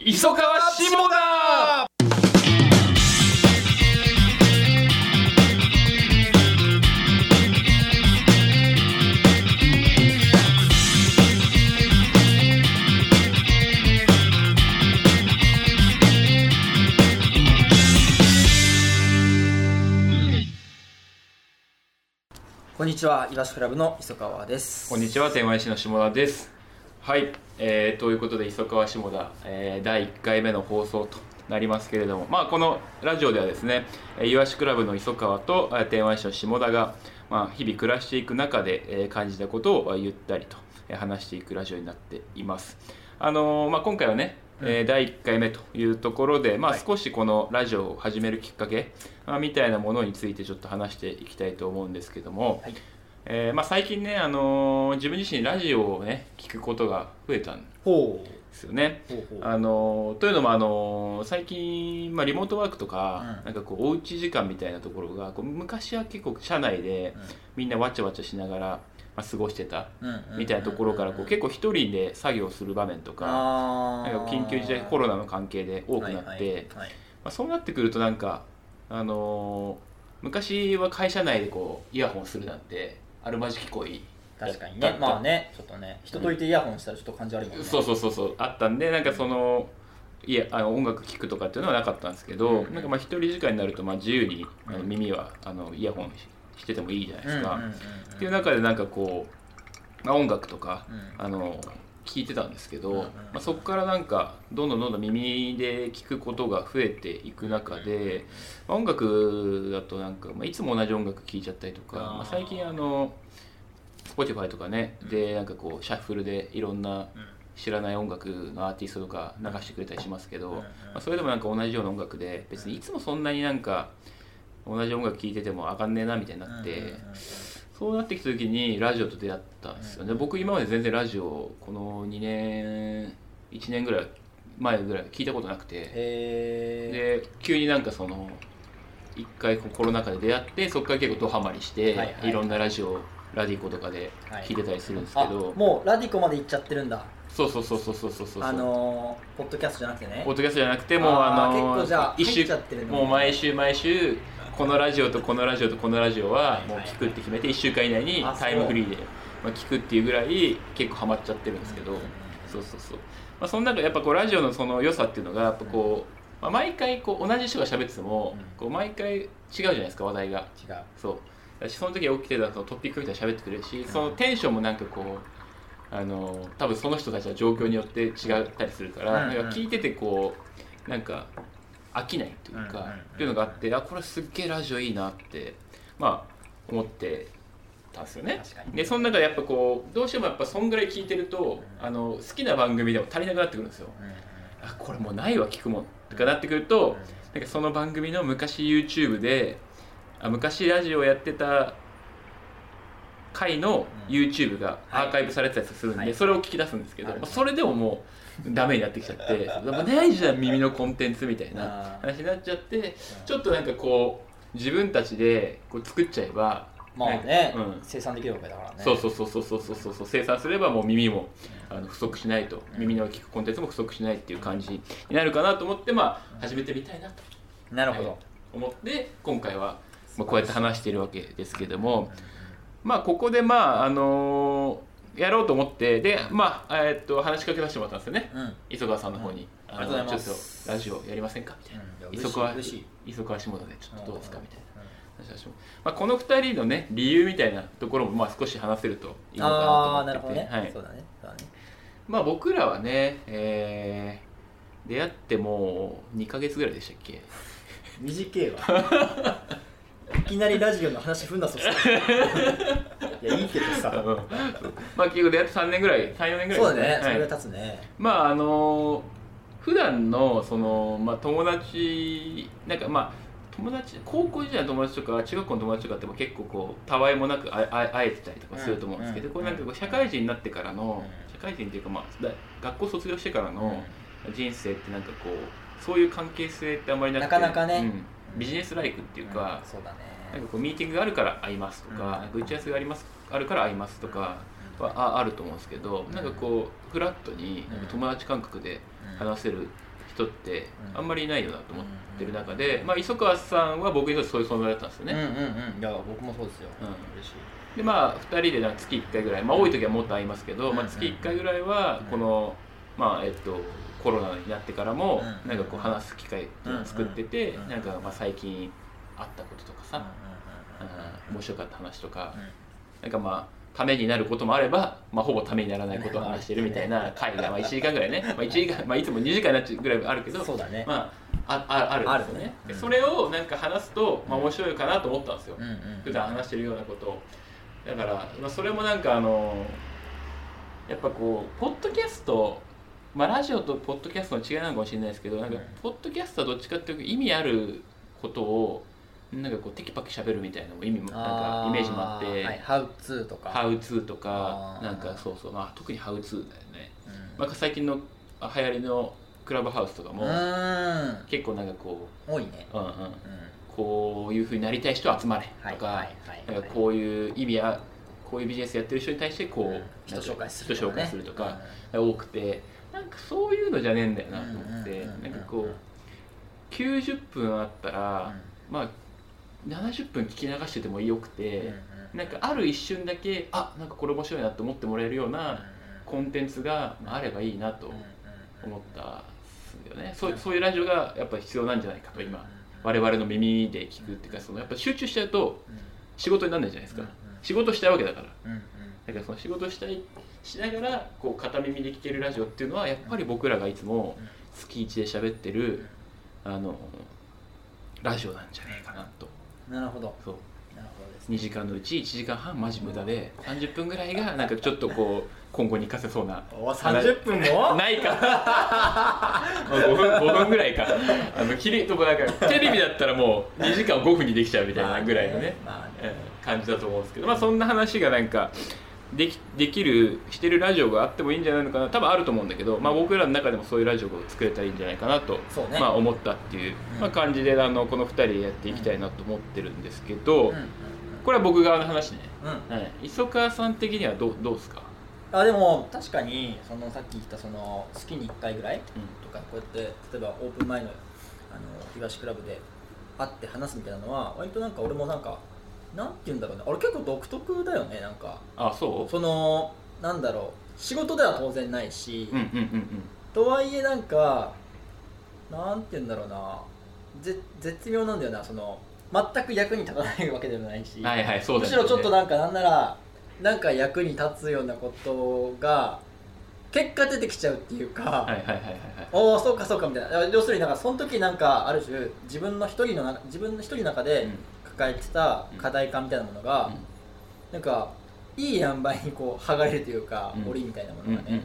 磯川下田。こんにちは、イワシクラブの磯川です。こんにちは。天満市の下田ですはい、えー、ということで磯川下田、えー第1回目の放送となりますけれどもまあこのラジオではですねえーいわしクラブの磯川とえー天満市の下田が、まあ、日々暮らしていく中で、えー感じたことをえーゆったりとえー話していくラジオになっています。あのーまあ、今回はねえー第1回目というところで、まあ、はい。少しこのラジオを始めるきっかけ、まあ、みたいなものについてちょっと話していきたいと思うんですけども、はいえーまあ、最近ね、あのー自分自身ラジオをね聞くことが増えたんでほう。すよね。ほうほう。あのーというのも、あのー最近、まあ、リモートワークとか、うんなんかこうおうち時間みたいなところがこう昔は結構社内でみんなわちゃわちゃしながら、まあ、過ごしてたみたいなところからこう結構一人で作業する場面とかあなんか緊急事態コロナの関係で多くなって、まあ、そうなってくるとなんか、あのー昔は会社内でこうイヤホンするなんてあるまじき恋。確かにだね。まあね、ちょっとね、人といてイヤホンしたらちょっと感じ悪いもんね。そうそうそうそう。あったんでなんかそのいやあの音楽聴くとかっていうのはなかったんですけど、うん。なんかまあ一人時間になるとまあ自由にあのうん耳はあのイヤホンししててもいいじゃないですか、っていう中でなんかこう、まあ、音楽とか、うん。あの聞いてたんですけど、まあ、そこからなんかどんどんどんどん耳で聞くことが増えていく中で、まあ音楽だとなんか、まあ、いつも同じ音楽聴いちゃったりとかまあ、最近あの Spotify とかねでなんかこうシャッフルでいろんなうん。知らない音楽のアーティストとか流してくれたりしますけど、まあ、それでもなんか同じような音楽で別にいつもそんなになんか同じ音楽聴いててもあかんねえなみたいになって、そうなってきた時にラジオと出会ったんですよね、僕今まで全然ラジオこの2年1年ぐらい前ぐらい聞いたことなくて。へで急になんかその一回コロナ禍で出会ってそこから結構ドハマりして、はいはいい。ろんなラジオラディコとかで聞いてたりするんですけー。あど、、もうラディコまで行っちゃってるんだ。そうそうそうそうそうそうそう。あのー、ポッドキャストじゃなくてね。ポッ。ドキャストじゃなくてもうああーの結構じゃあ一っちゃってるのね。もう毎週毎週このラジオとこのラジオとこのラジオはもう聞くって決めて1週間以内にタイムフリーでまあ聞くっていうぐらい結構ハマっちゃってるんですけど、そうそうそう、まあ、その中でやっぱこうラジオのその良さっていうのがやっぱこう、まあ、毎回こう同じ人が喋っててもうん。こう毎回違うじゃないですか話題が。違う。そう。だしその時起きてたそのトピックみたいに喋ってくれるしそのテンションもなんかこうあの多分その人たちの状況によって違ったりするから、なんか聞いててこうなんか飽きないというか、っていうのがあってあこれすっげえラジオいいなってまあ思ってたんですよね。でその中でやっぱこうどうしてもやっぱそんぐらい聞いてるとあの好きな番組でも足りなくなってくるんですよ。あこれもうないわ聞くもん。とかなってくると、なんかその番組の昔 YouTube であ昔ラジオやってた回のうん。YouTube がアはいーカイブされてたりするんで、はい。それを聞き出すんですけど、それでももうダメになってきちゃって大事な耳のコンテンツみたいな話になっちゃってちょっとなんかこう自分たちでこう作っちゃえばまあね、うん、生産できるわけだからね。そうそうそうそうそうそうそう。生産すればもう耳もあの不足しないと、耳の聞くコンテンツも不足しないっていう感じになるかなと思ってまあ始めてみたいなと、なるほど、はい、思って今回は、まあ、こうやって話しているわけですけども、まあここでまああのーやろうと思ってでまあえーっと話しかけさせてもらったんですよね。うん。うん磯川さんの方に、うございます。ちょっとラジオやりませんか？みたいな、いや磯川磯川下田でちょっとどうですか？みたいな。ままあ、この2人のね理由みたいなところもまあ少し話せるといいのかなとああ、思ってて。ね。はいそうだね。そうだね。まあ僕らはね、えー出会ってもう2ヶ月ぐらいでしたっけ？短いわ。いきなりラジオの話ふんだそして。いや、いいけどさ。まあ結構出会って3年ぐらい34年ぐらいそうだね。そはい。れが立つね。まああの普段のその、まあ、友達なんかまあ友達高校時代の友達とか中学校の友達とかっても結構こうたわいもなくああ会えてたりとかすると思うんですけど、うん。これなんかこう社会人になってからの、うん。社会人っていうか、まあ、だ学校卒業してからうん。の人生ってなんかこうそういう関係性ってあんまりなくて。なかなかね。うんビジネスライクっていうか、そうだね。なんかこうミーティングがあるから会いますとか、打ち合わせがありますあるから会いますとかはああると思うんですけど、なんかこうフラットにうん。友達感覚で話せる人ってうん。あんまりいないよなと思ってる中で、まあ、磯川さんは僕にとってそういう存在だったんですよね、うんうんうん。いや僕もそうですよ、うん。嬉しいでまあ2人でなんか月1回ぐらい、まあ、多い時はもっと会いますけど、うん。まあ、月1回ぐらいはうん。この、まあえっと、コロナになってからもうん。なんかこう話す機会っていうのを作ってて、うん。なんかまあ最近あったこととかさ、うん面白かった話とか、なんかまあためになることもあれば、まあ、ほぼためにならないことを話してるみたいな回が、まあ、1時間ぐらいね、まあ、1時間、まあ、いつも2時間になっちゃうぐらいあるけどそうだね、まあ、あああるんですよあるね。ねそれをなんか話すと、まあ、面白いかなと思ったんですよ、うんうん普段話してるようなことを。だから、まあ、それもなんかあのやっぱこうポッドキャストまあラジオとポッドキャストの違いなのかもしれないですけどなんかうんポッドキャストはどっちかっていうと意味あることをなんかこうテキパキ喋るみたいな意味もなんかイメージもあってハウツーとか。ハウツーとかなんかそうそうまあ特にハウツーだよね、うん。まあ、最近のあ流行りのクラブハウスとかも結構なんかこ多いね。う、うんうん、うん。こういうふうになりたい人は集まれはいとか、こういう意味やこういうビジネスやってる人に対してこう、人紹介する人紹介するとか多くてなんかそういうのじゃねえんだよなと思って、なんかこう90分あったら、まあ70分聞き流しててもよくて、なんかある一瞬だけあなんかこれ面白いなと思ってもらえるようなコンテンツがまああればいいなと思ったんですよね。そうそういうラジオがやっぱり必要なんじゃないかと今我々の耳で聞くっていうかそのやっぱ集中しちゃうと仕事にならないじゃないですか、仕事したいわけだから。だからその仕事したいしながらこう片耳で聞けるラジオっていうのはやっぱり僕らがいつも月1で喋ってるあのラジオなんじゃないかなと。なるほど。そう。なるほどですね。2時間のうち1時間半マジ無駄で30分ぐらいがなんかちょっとこう 今後に活かせそうなお30分も？ないか。まあ5分 ,5 分ぐらいか。あの切りとこなんかテレビだったらもう2時間を5分にできちゃうみたいなぐらいのねまあね。えー感じだと思うんですけどまあそんな話がなんかできできるしてるラジオがあってもいいんじゃないのかな。多分あると思うんだけど、まあ、僕らの中でもそういうラジオを作れたらいいんじゃないかなと、ね。まあ、思ったっていう、うん。まあ、感じであのこの2人でやっていきたいなと思ってるんですけど、これは僕側の話ね、うん。はい、磯川さん的にはどうどうですか、あでも確かにそのさっき言ったその月に1回ぐらいうん。とかこうやって例えばオープン前のあの東クラブで会って話すみたいなのは割となんか俺もなんかなんて言うんだろうね。俺結構独特だよねなんか。あそう？そのなんだろう。仕事では当然ないし、うんうんうんうん。とはいえなんかなんて言うんだろうな。ぜ絶妙なんだよな。その全く役に立たないわけでもないし、はいはいそうむしろちょっとなんかなんならなんか役に立つようなことが結果出てきちゃうっていうか、はいはいはいはいはい。おおそうかそうかみたいな。要するになんかその時なんかある種自分の一人の中自分の一人の中で抱えてた課題感みたいなものが、なんかいい塩梅にこう剥がれるというか、うん。折りみたいなものがね、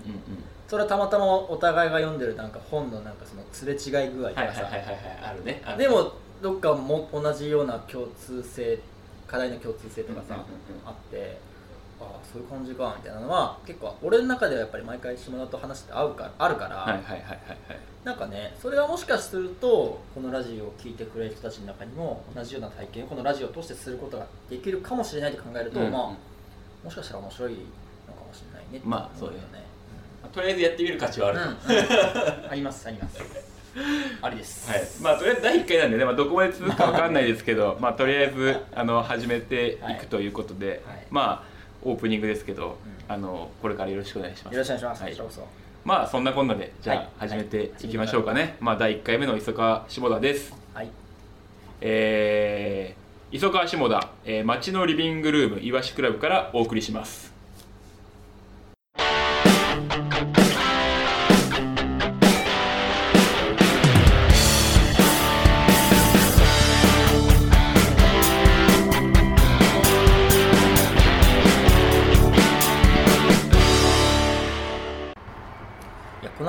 それはたまたまお互いが読んでるなんか本のなんかそのすれ違い具合とかさ、あるね。でもどっかも同じような共通性課題の共通性とかさ、あってああそういう感じかみたいなのは結構俺の中ではやっぱり毎回下田と話して合うからあるから、はいはいはいはいはい。なんかねそれはもしかするとこのラジオを聴いてくれる人たちの中にも同じような体験をこのラジオを通してすることができるかもしれないと考えると、うんうん。まあもしかしたら面白いのかもしれないねまあそう思よだよねとりあえずやってみる価値はあると、うん。う んありますあります。ありです。はい、まあとりあえず第1回なんでね、まあ、どこまで続くかわかんないですけどまあとりあえずあの始めていくということで、はい。まあオープニングですけど、うん。あのこれからよろしくお願いします。よろしくお願いします、はい。まあそんなこんなでじゃあはい。始めていきましょうかね、まあ第1回目の磯川下田です。はい。えー、磯川下田、えー、町のリビングルームいわしクラブからお送りします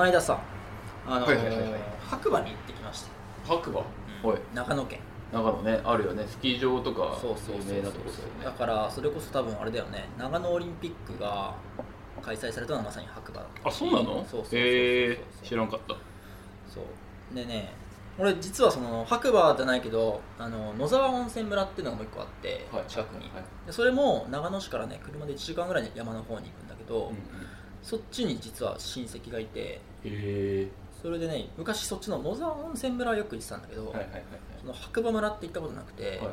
間さあの、はいはいはいはい。白馬に行ってきました。白馬？おい。長野県。長野ねあるよね。スキー場とかそうそうそう有名なとこですよね。だからそれこそ多分あれだよね。長野オリンピックが開催されたのはまさに白馬だった。あそうなの？そうそうそうそうへえ知らんかった。そう。でね俺実はその白馬じゃないけどあの野沢温泉村っていうのがもう一個あって、はい。近くに、はい。でそれも長野市からね車で1時間ぐらい山の方に行くんだけど、うんうん。そっちに実は親戚がいてへえそそれでね昔そっちの野沢温泉村はよく行ってたんだけど、はいはいはいその白馬村って行ったことなくて、はい。はい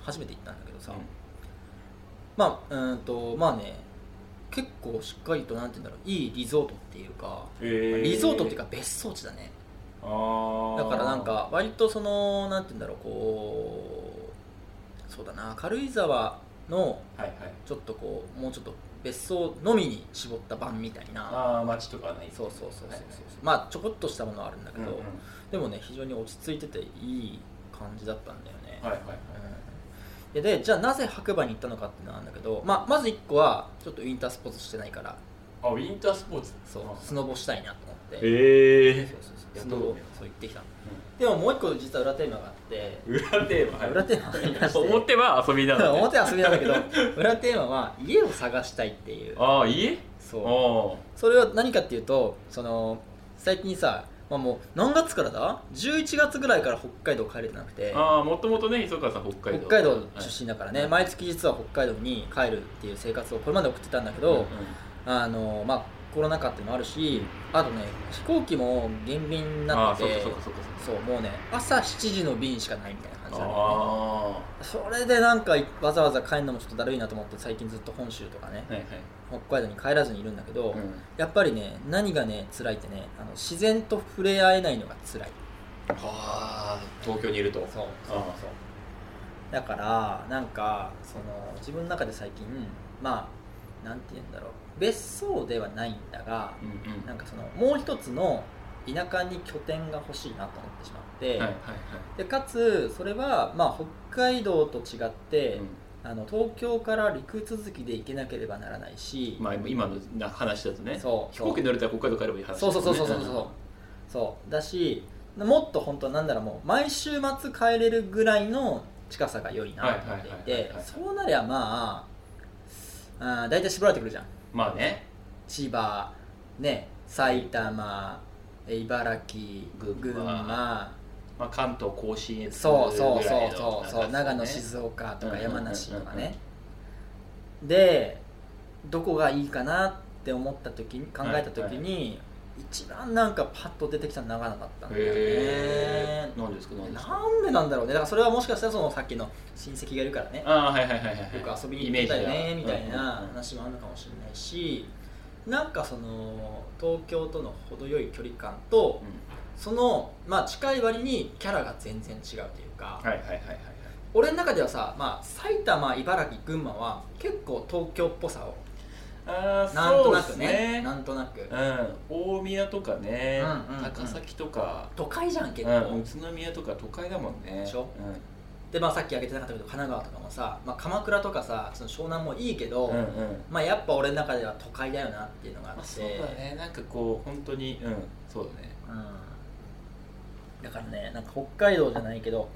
初めて行ったんだけどさ、うんまあうーんとまあね結構しっかりとなんて言うんだろういいリゾートっていうか、へー。リゾートっていうか別荘地だね。だからなんか割とそのなんて言うんだろうこうそうだな軽井沢のはいはい。ちょっとこうもうちょっと別荘のみに絞った版みたいな。ああ街とかはないそうそうそうそうそう、はいまあちょこっとしたものはあるんだけど、うんうんでもね非常に落ち着いてていい感じだったんだよね、はいはいはい。うん。ででじゃあなぜ白馬に行ったのかっていうのなんだけど、まあ、まず1個はちょっとウィンタースポーツしてないからあウィンタースポーツ。そうあスノボしたいなと思って。へそうそうそう。やスノボ。そう行ってきたの。でももう1個実は裏テーマがあって。裏テーマ？はい。裏テーマ表は遊びなの、ね、表は遊びなんだけど裏テーマは家を探したいっていう。ああ家？そう。おそれは何かっていうとその最近さ、まあ、もう何月からだ？11月ぐらいから北海道帰れてなくて。ああもともとね磯川さん北海道。北海道出身だからね、はい毎月実は北海道に帰るっていう生活をこれまで送ってたんだけど、うんうんあのまあコロナ禍っていうのもあるしあとね飛行機も減便になっててああそうかそうかそうかそうもうね朝7時の便しかないみたいな感じなんだよね。あそれでなんかわざわざ帰るのもちょっとだるいなと思って最近ずっと本州とかねあはいはい。北海道に帰らずにいるんだけど、うんやっぱりね何がね辛いってねあの自然と触れ合えないのが辛いはあ東京にいるとそうそうそうだからなんかその自分の中で最近まあなんて言うんだろう別荘ではないんだがうんうん。なんかそのもう一つの田舎に拠点が欲しいなと思ってしまって、はいはいはい。でかつそれはまあ北海道と違って、うん。あの東京から陸続きで行けなければならないし、まあ今のな話だとねそう。飛行機乗れたら北海道帰ればいい話そうそうそうそうそう。うそう。そう。だしもっと本当はなんだろうもう毎週末帰れるぐらいの近さが良いなと思っていてそうなりゃまああー大体絞られてくるじゃんまあね。千葉ね埼玉え茨城群馬。馬まあ関東甲信越そうそうそうそう。そう長野ね静岡とか山梨とかね。でどこがいいかなって思った時に考えた時に、一番なんかパッと出てきたの長野だったんだよね。へえ何ですなんでなんだろうね。だからそれはもしかしたらそのさっきの親戚がいるからね。ああはいはいはいはいはい。よく遊びに行ってたよねみたいな話もあるのかもしれないしなんかその東京との程よい距離感とうん。そのまあ近い割にキャラが全然違うというか、はいはいはいはいはい。俺の中ではさ、まあ、埼玉茨城群馬は結構東京っぽさをああなんとなくねね。なんとなく。うん。大宮とかねうんうんうん。高崎とか。都会じゃん結構、うん宇都宮とか都会だもんね。でしょ？うでまあさっき挙げてなかったけど神奈川とかもさ、まあ、鎌倉とかさその湘南もいいけど、んうんうん。まあやっぱ俺の中では都会だよなっていうのがあって、まあそうだね。なんかこう本当にうんそうだね。うん、だからねなんか北海道じゃないけど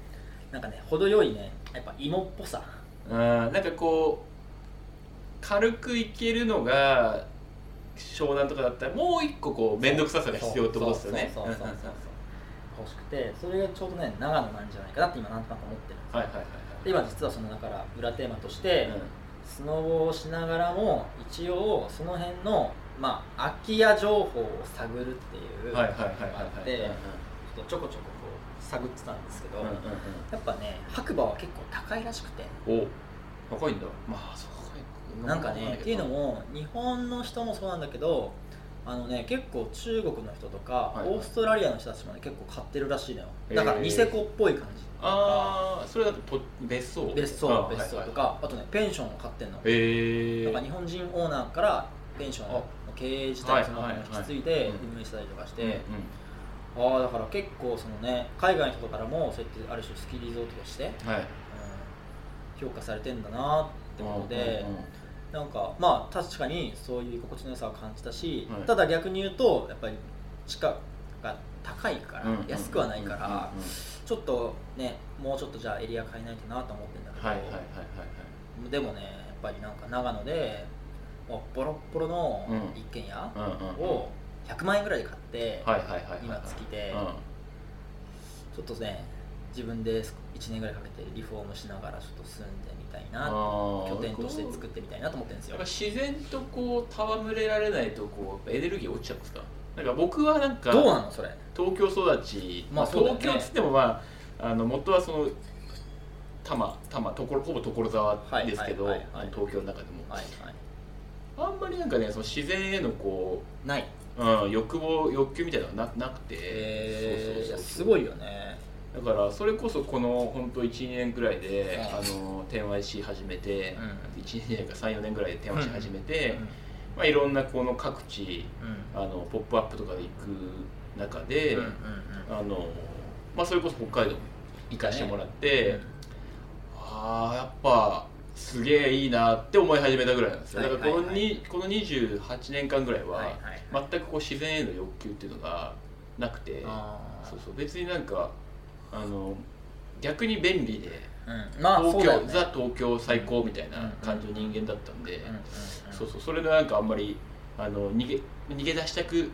なんかね程よいねやっぱ芋っぽさ。うん。なんかこう軽くいけるのが湘南とかだったらもう一個こう面倒くささが必要ってことですよね。そうそうそうそう。欲しくてそれがちょうどね長野なんじゃないかなって今なんとなく思ってるんですよ。はいはいはいで今実はそのだから裏テーマとして、はいスノボをしながらも一応その辺のまあ空き家情報を探るっていうのがあってはいちょっとちょこちょここう探ってたんですけど、うんうんやっぱね白馬は結構高いらしくて。うんお高いんだ。まあそうなんかねっていうのも日本の人もそうなんだけどあのね結構中国の人とか、はいオーストラリアの人たちもね結構買ってるらしいのよ。だからニセコっぽい感じ。ああそれだとと別荘？別荘別荘とか、はいはあとねペンションを買ってんの、いへえだから日本人オーナーからペンションの経営自体をその引き継いで運営したりとかして、ああだから結構そのね海外の人からもそうやってある種スキーリゾートとして、うんはい評価されてんだなってことで、うんうんうんなんかまあ確かにそういう居心地の良さを感じたし、はい。ただ逆に言うとやっぱり地価が高いから、うん。うん安くはないから、うん。ちょっとねもうちょっとじゃあエリア変えないとなと思ってるんだけど、はいはいはいはいでもねやっぱりなんか長野でもうボロッボロのうん。一軒家を100万円ぐらいで買って、今月でうん。ちょっとね自分で1年ぐらいかけてリフォームしながらちょっと住んでみたいな拠点として作ってみたいなと思ってるんですよ。自然とこう戯れられないとこうエネルギー落ちちゃうんですか？なんか僕はなんかどうなのそれ？東京育ち、まあ、ね。東京っつってもまああの元はその多摩多摩ところほぼ所沢ですけど、はいはいはい。はい東京の中でも、はいはい。あんまりなんかねその自然へのこない。う、うん、欲望欲求みたいなのがななくて、えー、そうそうそうすごいよねだからそれこそこの本当12年ぐらいで、うんあの天和し始めて、う1年か34年ぐらいで天和し始めて、うん。まあ、いろんなこの各地うん。あのポップアップとかで行く中で、あのまあ、それこそ北海道行かしてもらって、ああやっぱすげえいいなって思い始めたぐらいなんですよ。だからこの,、はいはいこの28年間ぐらいは、全くこう自然への欲求っていうのがなくてそうそう。別になんかあの逆に便利でうん。まあ東京、ね。ザ東京最高みたいな感じの人間だったんで、うんうんうんそうそうそれでなんかあんまりあの逃げ逃げ出したく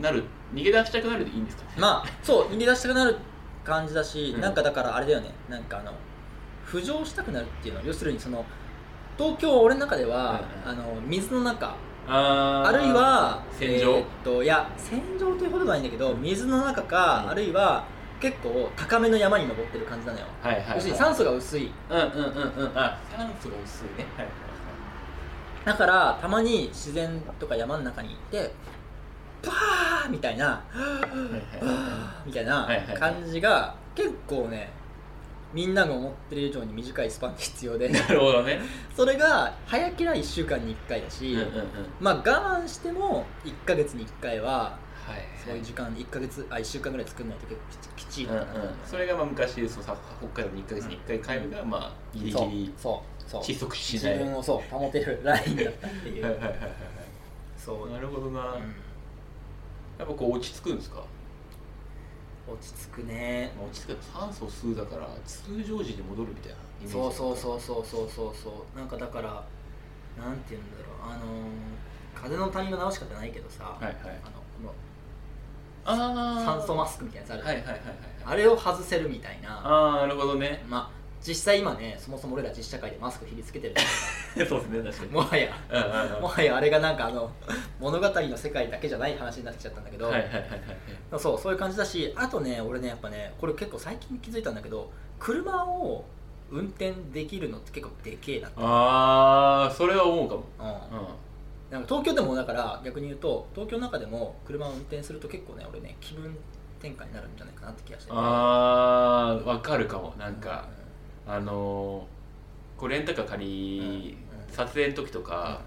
なる逃げ出したくなるでいいんですかね？まあそう逃げ出したくなる感じだし、うん。なんかだからあれだよね。なんかあの浮上したくなるっていうのは要するにその東京は俺の中では、うんあの水の中。あーあるいは戦場、えーっといや戦場というほどではないんだけど水の中か、うん。あるいは結構高めの山に登ってる感じなのよ、はいはい、はい、要するに酸素が薄い。うんうんうんうん。あ酸素が薄いね。はいだからたまに自然とか山の中に行ってパーみたいなはいはいはい。みたいなはいはいはい。感じが結構ねみんなが思ってる以上に短いスパンで必要で。なるほどね。それが早ければ1週間に1回だし、うんうんうん。まあ我慢しても1ヶ月に1回ははい。そういう時間1ヶ月あ1週間ぐらい作んないと結構きちいうんうん。それがまあ昔そのさ北海道に1ヶ月に1回帰るがまあギリギリそうそう。そう窒息し自ない。分をそう保てるラインだったっていう。はいはいはいはい。そう、なるほどな、うん。やっぱこう落ち着くんですか？落ち着くね。落ち着く酸素数だから通常時に戻るみたいなイメージそうそうそうそうそうそうそう。なんかだからなんて言うんだろう。あのー風の谷の直し方ないけどさ、はいはい。あの酸素マスクみたいなやつある。はいはいはいはいあれを外せるみたいな。ああなるほどね。まあ実際今ねそもそも俺ら実社会でマスクひりつけてる。そうですね確かに。んもはや。うんうんうん。もはやあれがなんかあの物語の世界だけじゃない話になってきちゃったんだけど、はいはいはいはいはい。そうそういう感じだしあとね俺ねやっぱねこれ結構最近気づいたんだけど車を運転できるのって結構でけえなって。ああそれは思うかも。うん。うんなんか東京でもだから逆に言うと東京の中でも車を運転すると結構ね俺ね気分転換になるんじゃないかなって気がしてて。あーわかるかも。なんか、あのー、こうレンタカー借り、うん。撮影の時とうん。か、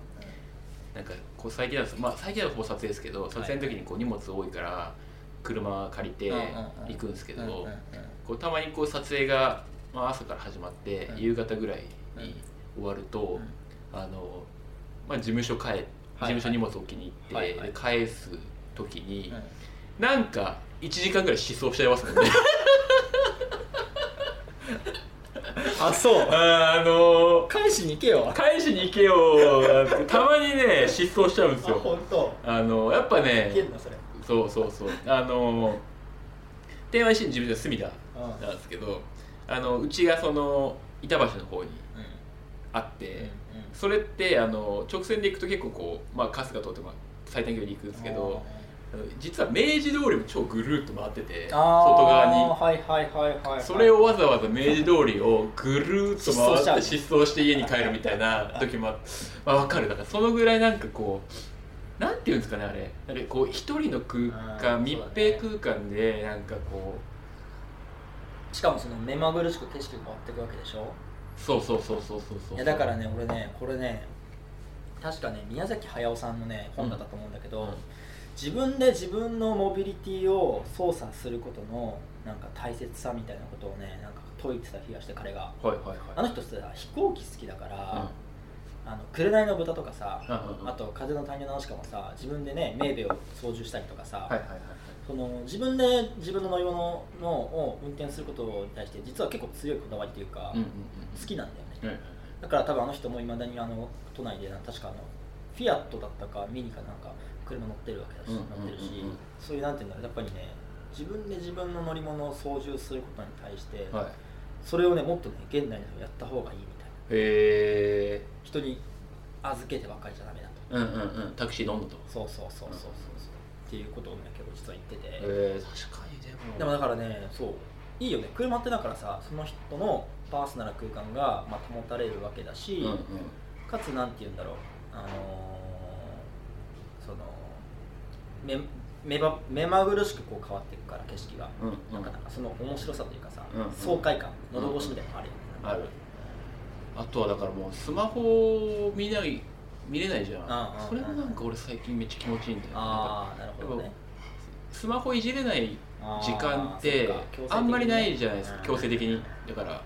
なんかこう最近だとまあ最近はほぼ撮影ですけど撮影の時にこう荷物多いから車借りてうんうんうん。行くんですけど、たまにこう撮影が、まあ、朝から始まって、うん。夕方ぐらいに終わると、うん。あのまあ、事務所帰事務所荷物置きに行って、はいはい。で返す時に、うん。なんか1時間ぐらい失踪しちゃいますもんね。あそう。あ ーあのー返しに行けよ。返しに行けよたまにね失踪しちゃうんですあよ本当。あのやっぱねいけんなそれ。そうそうそう。あの天満市の事務所は隅田うん。なんですけどあのうちがその板橋の方にうん。あって、うんそれってあの直線で行くと結構こう、まあ、春日通って、まあ、最短距離で行くんですけど実は明治通りも超ぐるっと回ってて外側に。はいはいはいはいはい。それをわざわざ明治通りをぐるっと回って失失踪して家に帰るみたいな 時もまあ分かる。だからそのぐらいなんかこうなんていうんですかねあれ。なんかこう一人の空あ間密閉空間でなんかこしかもその目まぐるしく景色が変わっていくわけでしょ？うそうそうそうそうそうそう。いやだからね俺ねこれね確かね宮崎駿さんのね本だったと思うんだけど、うん。自分で自分のモビリティを操作することのなんか大切さみたいなことをねなんか説いてた気がして彼が。はいはいはい。あの人さ飛行機好きだから、うん。あの紅の豚とかさ、うんうんうん。あと風の谷のナウシカもさ自分でねメーベを操縦したりとかさ、はいはいはいその自分で自分の乗り物のを運転することに対して実は結構強いこだわりというか、好きなんだよね、うんだから多分あの人もいまだにあの都内でな確かあのフィアットだったかミニかなんか車乗ってるわけだし、乗ってるしそういうなんていうんだろうやっぱりね自分で自分の乗り物を操縦することに対して、はい。それをねもっとね現代の人やった方がいいみたいな。へえ人に預けてばっかりじゃダメだと。うんうんうん。タクシー飲むと。そうそうそうそうそうそうっていうことをね結構実は言ってて、えー、確かにでも。でもだからねそう。いいよね。車ってだからさその人のパーソナル空間が、まあ、保たれるわけだし、うんうん。かつなんて言うんだろう。あのーその目目ば目まぐるしくこう変わっていくから景色が、うんうん。なんかなんかその面白さというかさ、うんうん。爽快感喉越しみたいなのあるよね、ある。あとはだからもうスマホ見ない見れないじゃん、それもなんか俺最近めっちゃ気持ちいいんだよね。ああなるほどね。スマホいじれない時間ってあんまりないじゃないですか、うん。強制的に。だから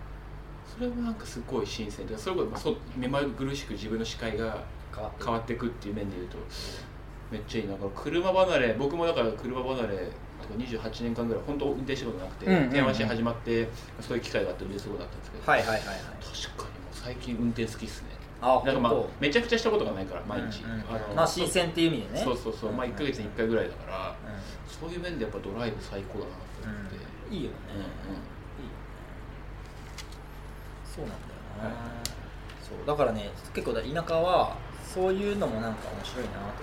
それもなんかすごい新鮮。でそれこそそ目まぐるしく自分の視界が変わっていくっていう面で言うとめっちゃいいな。車離れ僕もだから車離れとか28年間ぐらい本当運転したことなくて、電話して始まってそういう機会があって嬉しそうだったんですけど、はいはいはいはい。確かにもう最近運転好きっすねあなんかまあめちゃくちゃしたことがないから毎日、うんうんまあ新鮮っていう意味でね。そうそうそう、まあ1ヶ月に1回ぐらいだから、うそういう面でやっぱドライブ最高だなと思って、ん、いいよね、うんうん。いいよね。そうなんだよな、はい。そう。だからね結構だ田舎はそういうのもなんか面白いなと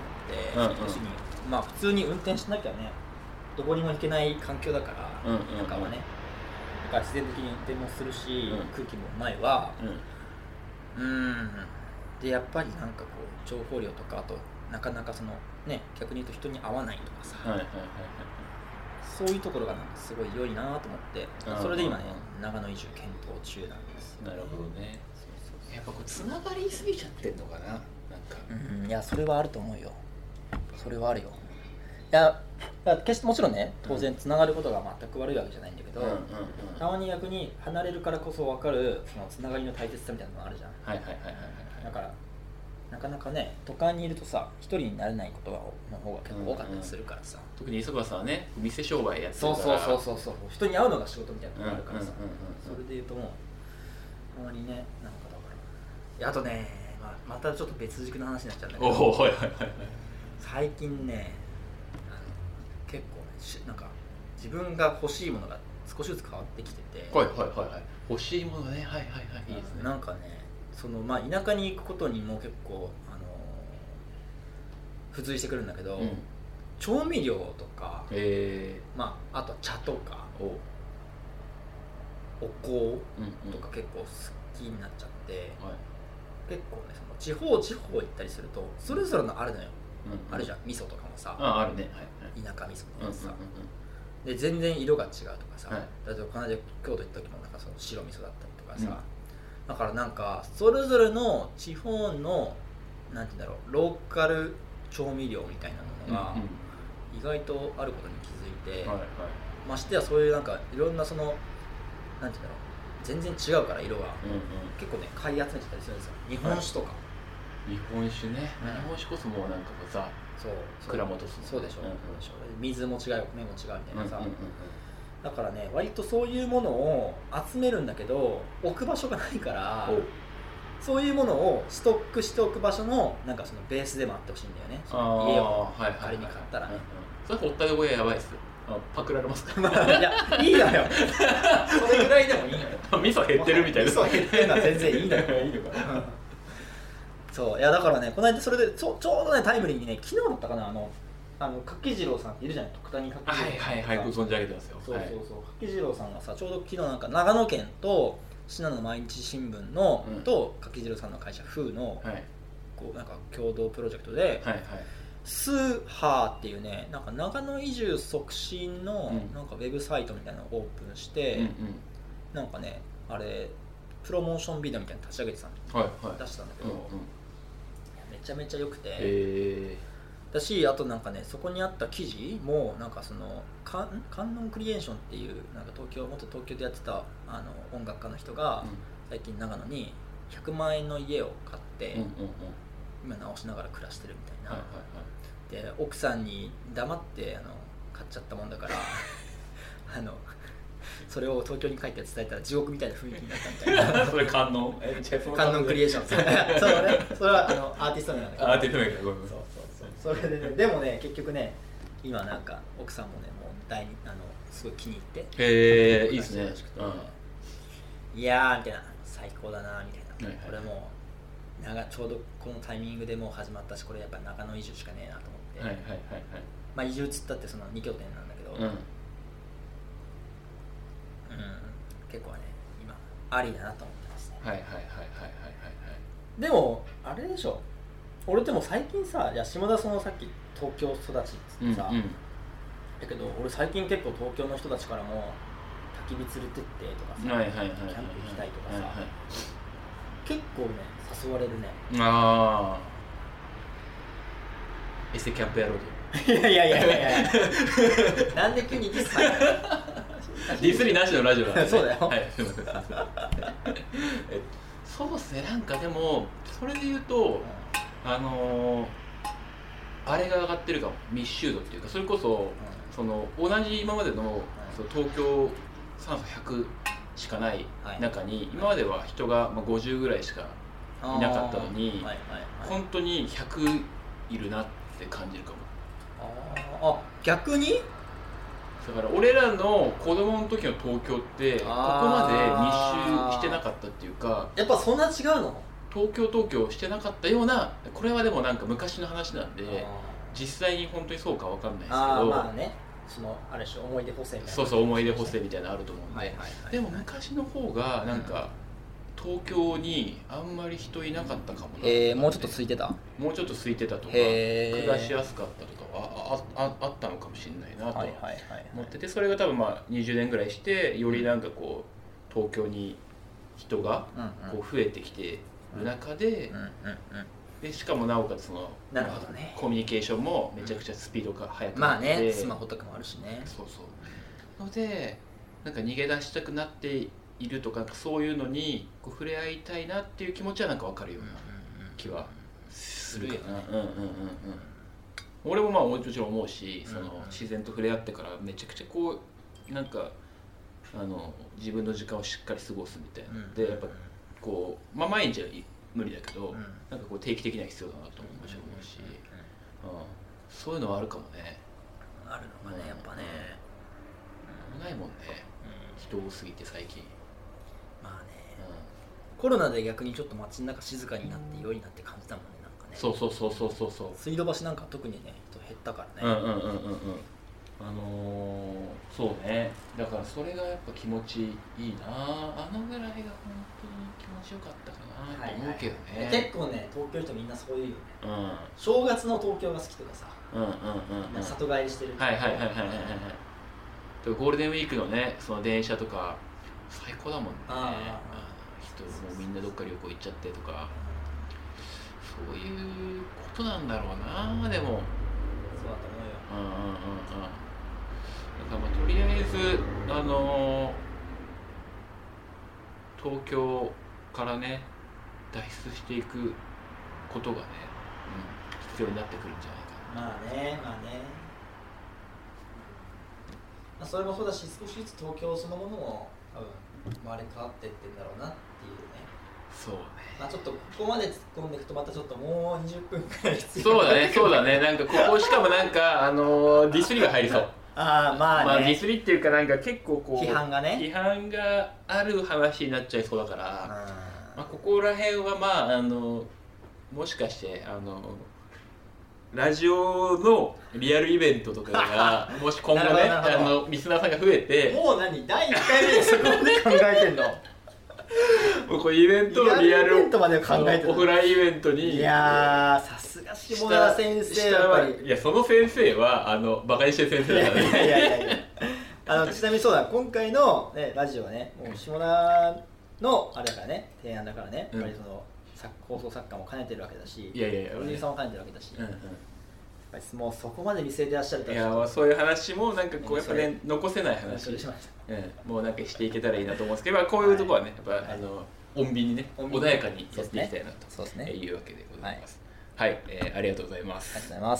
思って、うんうん。に。まあ普通に運転しなきゃねどこにも行けない環境だから、うんうんうん。田舎はね。だから自然的に運転もするし、うん。空気もうまいわ。うんうんでやっぱりなんかこう情報量とかあとなかなかそのね逆に言うと人に合わないとかさ、はいはいはいそういうところがなんかすごい良いなと思ってうんそれで今ね長野移住検討中なんですなるほどね。やっぱこうつながりすぎちゃってんのかななんか。うんいやそれはあると思うよ。それはあるよ。いや決してもちろんね当然つながることが全く悪いわけじゃないんだけど、うんうんうん。たまに逆に離れるからこそ分かるそのつながりの大切さみたいなのがあるじゃん。はいはいはいはいはいだからなかなかね都会にいるとさ一人になれないことがの方が結構多かったりするからさ、特に磯川さんはね店商売やってるそうから。そうそうそうそう人に会うのが仕事みたいなところあるからさ、うんうんうんうんそれで言うともうたまにねなんかだから。いやあとね、まあ、またちょっと別軸の話になっちゃうんだけおど。おはいはいはいはい。最近ねあの結構ねしなんか自分が欲しいものが少しずつ変わってきてて、はいはいはいはい。欲しいものね。はいはいはい。いいですね。なんかねそのまあ田舎に行くことにも結構あの付随してくるんだけど、うん。調味料とか、えまあ、あとは茶とかー、おお香うんうんとか結構好きになっちゃって、はい。結構ねその地方地方行ったりするとそれぞれのあるのよ、うん。あるじゃん味噌とかもさああるね。はいはい。田舎味噌うんうんとかさ、で全然色が違うとかさ、はい。例えばこの間京都行った時もなんかその白味噌だったりとかさ、うんだからなんかそれぞれの地方のなんて言うんだろうローカル調味料みたいなうんものがうん意外とあることに気づいて、はいはい。ましてやそういうなんかいろんなそのなんて言うんだろう全然違うから色が。うんうん。結構ね買い集めてたりするんですよ。日本酒とか、日本酒ね。うん。日本酒こそもうなんかこうさそう蔵元そうでしょ,、う。んうんそうでしょ水も違う米も違うみたいなさ、うんうんうんだからね割とそういうものを集めるんだけど置く場所がないからおそういうものをストックしておく場所のなんかそのベースでもあってほしいんだよね。その家を仮に買ったらね。それほったて小屋やばいっすあパクられますか？まあいやいいのよ。それぐらいでもいいのよ。味噌減ってるみたいな。味噌減ってるのは全然いいのよ。いいのかなそう。いやだからねこの間それでちょちょうどねタイムリーにね昨日だったかなあのあの柿次郎さんっているじゃない徳谷柿次郎さんはいはいはいご存じ上げてますよ。そうそうはい。そう柿次郎さんがさちょうど昨日なんか長野県と信濃毎日新聞の、うんと柿次郎さんの会社風の、はいこうなんか共同プロジェクトで、はいはい。スーハーっていうねなんか長野移住促進のうん。なんかウェブサイトみたいなのをオープンして、うんうん。なんかねあれプロモーションビデオみたいなの立ち上げてたのはいはい。出したんだけど、うんうん。めちゃめちゃ良くて、えだしあとなんかねそこにあった記事もなんかそのカン観音クリエーションっていうなんか東京元東京でやってたあの音楽家の人がー最近長野に100万円の家を買って、うんうんうん。うん今直しながら暮らしてるみたいな、はいはいはい。で奥さんに黙ってあの買っちゃったもんだから あのそれを東京に帰って伝えたら地獄みたいな雰囲気になったみたいな。それ観音？観音クリエーション。そうね。それはあのアーティスト名なんだけど。あー出てないからごめんごめんそれでねでもね結局ね今なんか奥さんもねもう大にあのすごい気に入ってへえいいですね。うん。いやーみたいな。最高だなみたいな、はいはい。これもう長ちょうどこのタイミングでもう始まったしこれやっぱ長野移住しかねえなと思って、はいはいはいはい。まあ移住つったってその2拠点なんだけど、うん。うん。結構ね今ありだなと思ってますね。はいはいはいはいはいはい。でもあれでしょ俺でも最近さいや下田そのさっき東京育ちっつってさ、うんうん。だけど俺最近結構東京の人たちからも焚き火連れてってとかさ、はいはいキャンプ行きたいとかさ、はいはい。結構ね誘われるね。ああエセキャンプ野郎いやいやいやいやいや。なんで急にディス入るでディスりなしのラジオなんで、ね、そうだよ。はい。そうっすねなんかでもそれで言うとあのーあれが上がってるかも。密集度っていうかそれこそその同じ今までのその東京酸素100しかない中に、今までは人がまあ50ぐらいしかいなかったのにはいはいはい。本当に100いるなって感じるかも。あー。あ逆に？だから俺らの子供の時の東京ってここまで密集してなかったっていうかやっぱそんな違うの？東京東京してなかったようなこれはでもなんか昔の話なんで実際に本当にそうかわかんないですけど、まあね。そのあれでしょ思い出補正みたいな。そうそう思い出補正みたいなのあると思うんで、はいはいはいでも昔の方がなんか東京にあんまり人いなかったかもな。えー、もうちょっと空いてた？もうちょっと空いてたとかへー。暮らしやすかったとかはああああったのかもしれないなとはいはいはい思っててそれが多分まあ20年ぐらいしてよりなんかこう東京に人がこう増えてきてる中ででしかもなおかつそのなるほどね。コミュニケーションもめちゃくちゃスピードが速くまあなって、ねスマホとかもあるしね。そうそう。のでなんか逃げ出したくなっているとかそういうのにこう触れ合いたいなっていう気持ちはなんか分かるような気はするかな、うんうんうんうん。俺もまあもちろん思うしその自然と触れ合ってからめちゃくちゃこうなんかあの自分の時間をしっかり過ごすみたいな、でやっぱこう、まあ、毎日は無理だけど、うん。なんかこう定期的には必要だなとももちろん思うし、うん、そういうのはあるかもね。あるのかねやっぱね。ないもんね。人多すぎて最近、まあね。うコロナで逆にちょっと街の中静かになって良いなって感じたもんねなんかね。ん、そうそうそうそうそうそう。水道橋なんか特にね人減ったからね、うんうんうんうんうんあのー、そうね。だからそれがやっぱ気持ちいいな。あのぐらいが本当に気持ちよかったかなと思うけどね、結構ね東京人みんなそういうよね。うん。うん正月の東京が好きとかさ、うんうんうんなんか里帰りしてるはいはいはいはいはいはいゴールデンウィークのねその電車とか最高だもんね。ああ人もうみんなどっか旅行行っちゃってとか。そういうことなんだろうなでも。そうだと思うよ。うんうんうんうんまあとりあえずあのー東京からね脱出していくことがね、うん、必要になってくるんじゃないかな。まあねまあね。まあそれもそうだし少しずつ東京そのものも多分生まれ変わってってんだろうなっていうね。そうね。まあちょっとここまで突っ込んでいくとまたちょっともう20分くらい必要そうだねそうだね。なんかここしかもなんかあのーディスりが入りそうああまあね、まあディスりっていうかなんか結構こう批判がね。批判がある話になっちゃいそうだから、まあ、ここら辺はまああのもしかしてあのラジオのリアルイベントとかが もし今後ねあのリスナーさんが増えてもう何？第1回目でそこまで考えてんの？こうイベントをリアルリアルイベントまで考えてるあのオフラインイベントに。いやーさすが下田先生下やっぱり。いやその先生はあのバカにしてる先生だからいやいやいやいや。あの ちなみにそうだ。今回の、ね、ラジオはねもう下田のあれだからね提案だからね、うんやっぱりその作放送作家も兼ねてるわけだしいやいやいやプロデューサーも兼ねてるわけだし、うんうんもうそこまで見据えてらっしゃるといやまあそういう話もなんかこうやっぱね残せない話。それしました。うん、もうなんかしていけたらいいなと思うんですけど、まあ、こういうところはね、やっぱ、はい。あの穏便にね穏やかにやっていきたいなとそうですね。いうわけでございます。はい、えーありがとうございまありがとうす。ございま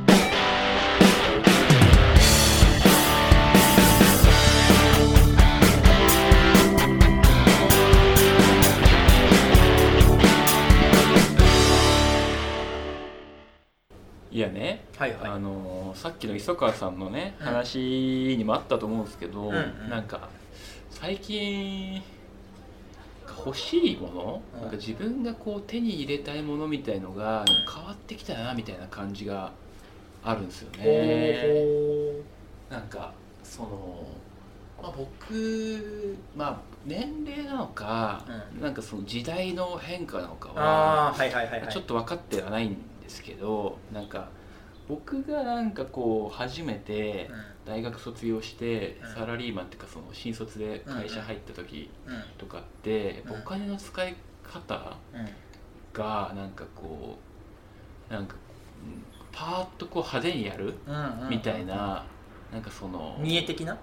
すいやね、はいはい。あのーさっきの磯川さんのね、うん。話にもあったと思うんですけど、うんうん。なんか最近欲しいもの、うん。なんか自分がこう手に入れたいものみたいのが変わってきたなみたいな感じがあるんですよね。なんかその、まあ、僕まあ年齢なのか、うなんかその時代の変化なのかははいはいはいはい。ちょっと分かってはないんですけどなんか僕がなんかこう初めて大学卒業してうん。サラリーマンっていうかその新卒で会社入った時とかってうん。お金の使い方うん。がなんかこうなんかうんパーッとこう派手にやるみたいななんかその見栄的な？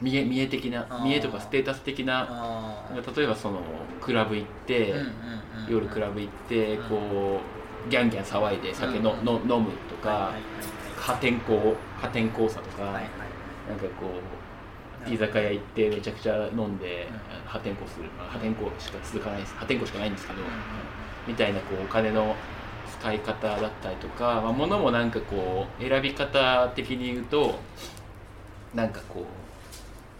見栄見栄的な見栄とかステータス的な例えばそのクラブ行って、夜クラブ行ってうんこうギャンギャン騒いで酒の、うん。の飲むとか、はいはい破天荒破天荒さとか、はいはい。なんかこう居酒屋行ってめちゃくちゃ飲んで、うん。破天荒する、まあ、破天荒しか続かないです破天荒しかないんですけど、うん。みたいなこうお金の使い方だったりとか、まあ、物もなんかこう選び方的に言うとなんかこ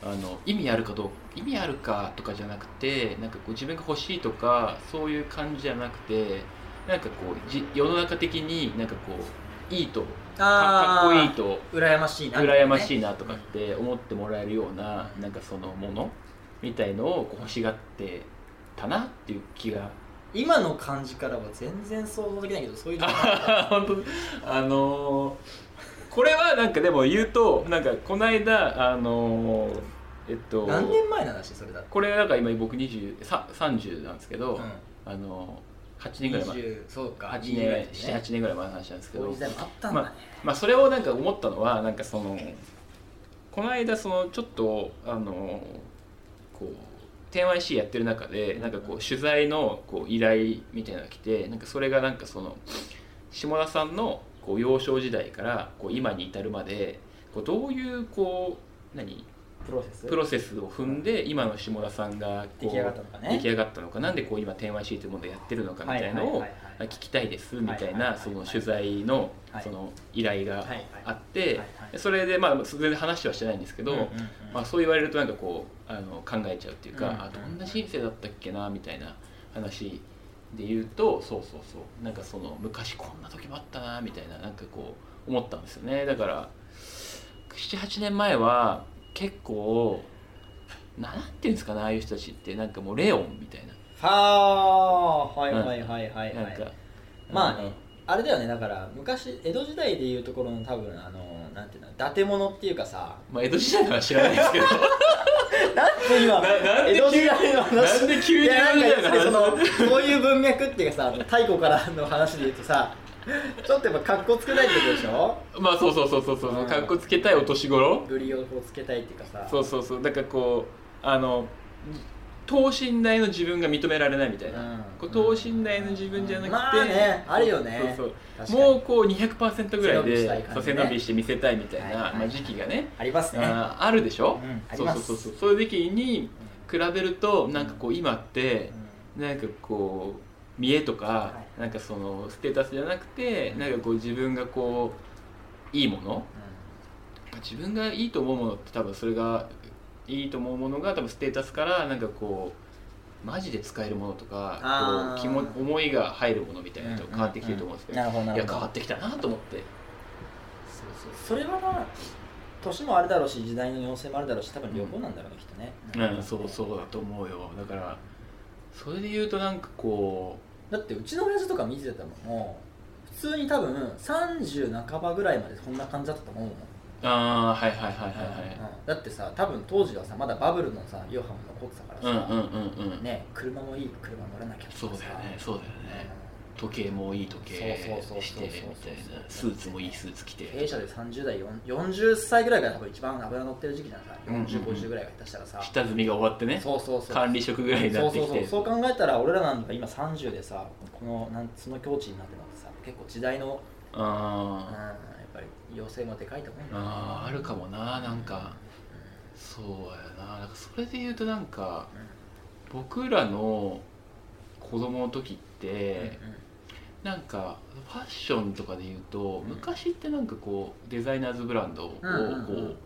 うあの意味あるかどう意味あるかとかじゃなくてなんかこう自分が欲しいとかそういう感じじゃなくてなんかこうじ世の中的になんかこういいとかかっこいいと羨ましいな羨ましいなとかって思ってもらえるようななんかそのものみたいのをこう欲しがってたなっていう気が。今の感じからは全然想像できないけどそういうのが本当あのーこれはなんかでも言うとなんかこの間あのーえっと何年前の話それだこれなんか今僕20さ30なんですけど、うん。あの8年ぐらい前。20そうか。8 20ぐらいね。78年ぐらい前の話なんですけど。こういう時代もあまあそれをなんか思ったのはなんかそのこの間そのちょっとあのこう 10YC やってる中でなんかこう取材のこう依頼みたいなのが来てなんかそれがなんかその下田さんのこう幼少時代からこう今に至るまでこうどういうこう何プロセス？プロセスを踏んで今の下田さんが出来上がったのかね。出来上がったのか。なんでこう今 10YC というものをやってるのかみたいのを聞きたいですみたいなその取材のはい。その依頼があってそれでまあ全然話はしてないんですけど、まあ、そう言われるとなんかこうあの考えちゃうっていうか、あどんな人生だったっけなみたいな話で言うとそうそうそう。なんかその昔こんな時もあったなみたいななんかこう思ったんですよね。だから78年前は結構なんていうんですかねああいう人たちってなんかもうレオンみたいな。はあはいはいはいはいはい。なんかまあねあれだよねだから昔江戸時代でいうところの多分あのなんていうの伊達物っていうかさ。まあ江戸時代のは知らないですけど。なんで今江戸時代の話。なんで急にな。んかそのそういう文脈っていうかさ太古からの話で言うとさ ちょっとやっぱ格好つけたいってことでしょ？まあそうそうそうそうそう。うん。かっこつけたいお年頃？ブリをこうつけたいっていうかさ。そうそうそう。だからこうあの等身大の自分が認められないみたいな、うん。こう等身大の自分じゃなくて、まあねあるよね。そうそうもうこう200%ぐらいで感じね。背伸びして見せたいみたいな、はいはいはいまあ、時期がね。ありますね。あるでしょ、うんありそうます。そうそうそうそう。いう時期に比べるとなんかこう今ってなんかこう見栄とか、はい。なんかそのステータスじゃなくてなんかこう自分がこういいもの自分がいいと思うものって多分それがいいと思うものが多分ステータスからなんかこうマジで使えるものとかこう気も思いが入るものみたいなのと変わってきてると思うんですけど、なるほどないるほど。や変わってきたなと思って。それはな年もあるだろうし時代の要請もあるだろうし多分両方なんだろうね、きっとね、うん、そうそうだと思うよ。だからそれで言うとなんかこだってうちの親父とか見てたのも普通に多分30半ばぐらいまでこんな感じだったと思うもん、うああはいはいはいはいはい。うん。だってさ多分当時はさまだバブルのさ余波も残ってたからさ、うんうんうんうん。ね車もいい車乗らなきゃとかさ。そうだよねそうだよね時計もいい時計してみたいな。スーツもいいスーツ着て。弊社で30代4 40歳ぐらいが多分一番脂乗ってる時期じゃなんうん。うん4050ぐらいが下手したらさ、下積みが終わってね。そうそうそう。管理職ぐらいになってきて。そうそうそう。そう考えたら俺らなんか今30でさこのなんその境地になってのってさ結構時代の、うん、やあっぱり要請もでかいと思うあーあるかもななんか。そうやな。なんかそれで言うとなんか僕らの子供の時って、なんかファッションとかで言うと、うん。昔ってなんかこうデザイナーズブランドをこう、うんうんうん。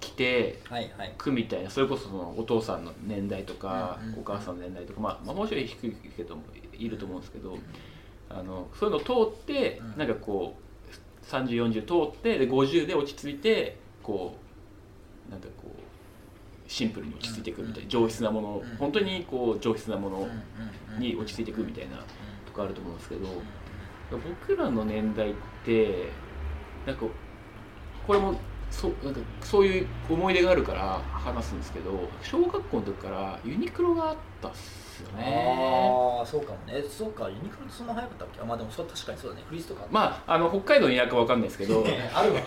きてはいはい。くみたいなそれこそそのお父さんの年代とか、お母さんの年代とか、まあ、まあもちろん低いけどもいると思うんですけどあのそういうのを通って、うん。なんかこう3040通ってで50で落ち着いてこうなんかこうシンプルに落ち着いていくみたいな、うん上質なもの、うん。本当にこう上質なものに落ち着いていくみたいなあると思うんですけど、うん僕らの年代ってなんかこれもそなんかそういう思い出があるから話すんですけど小学校の時からユニクロがあったっすよね。ああそうかもね。そうかユニクロってそんな早かったっけ？あまあでもそう確かにそうだね。フリースとか。まああの北海道の田舎は分かんないですけど。あるわ。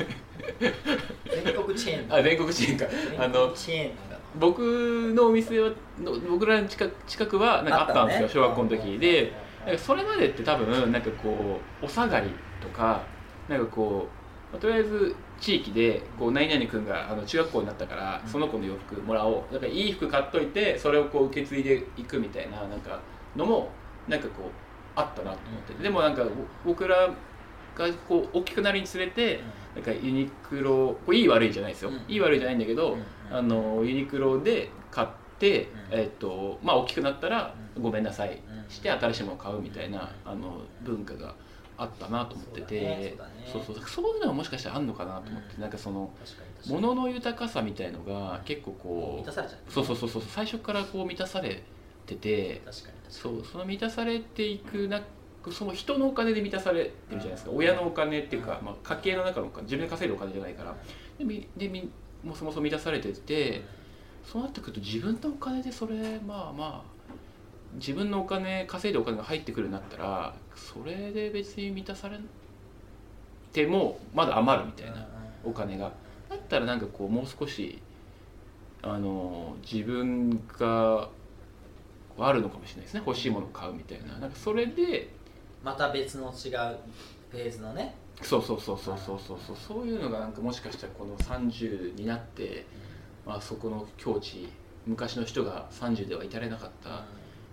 全国チェーンだ。あ全国チェーンか。あ全の国チェーンだ。僕のお店はの僕らの近く近くはなんかあったんですよ、ね。小学校の時。でなんかそれまでって多分なんかこうお下がりとかなんかこう、まあとりあえず地域でこう何々君があの中学校になったからその子の洋服もらおう。だからいい服買っといてそれをこう受け継いでいくみたいななんかのもなんかこうあったなと思って。てでもなんか僕らがこう大きくなるにつれてなんかユニクロこれいい悪いじゃないですよ、うん。いい悪いじゃないんだけど、うん。あのユニクロで買って、うん。えっとまあ大きくなったらうんごめんなさい。うん。して新しいものを買うみたいなあの文化があったなと思ってて。そうそうそう。いうのがもしかしたらあるのかなと思って、うん。なんかその確かに確かに。物の豊かさみたいのが結構こうそうそうそうそう。最初からこう満たされててそうその満たされていくなその人のお金で満たされてるじゃないですか、うん。親のお金っていうか、まあ、家計の中のお金。自分で稼いでるお金じゃないから。でみでみもうそもそも満たされててそうなってくると自分のお金でそれまあまあ自分のお金稼いでお金が入ってくるようになったらそれで別に満たされてもまだ余るみたいなお金が。だったらなんかこうもう少しあの自分があるのかもしれないですね。欲しいものを買うみたいな。なんかそれでまた別の違うフェーズのね。そうそうそうそうそうそう。そうそういうのがなんかもしかしたらこの30になって、まあ、そこの境地昔の人が30では至れなかった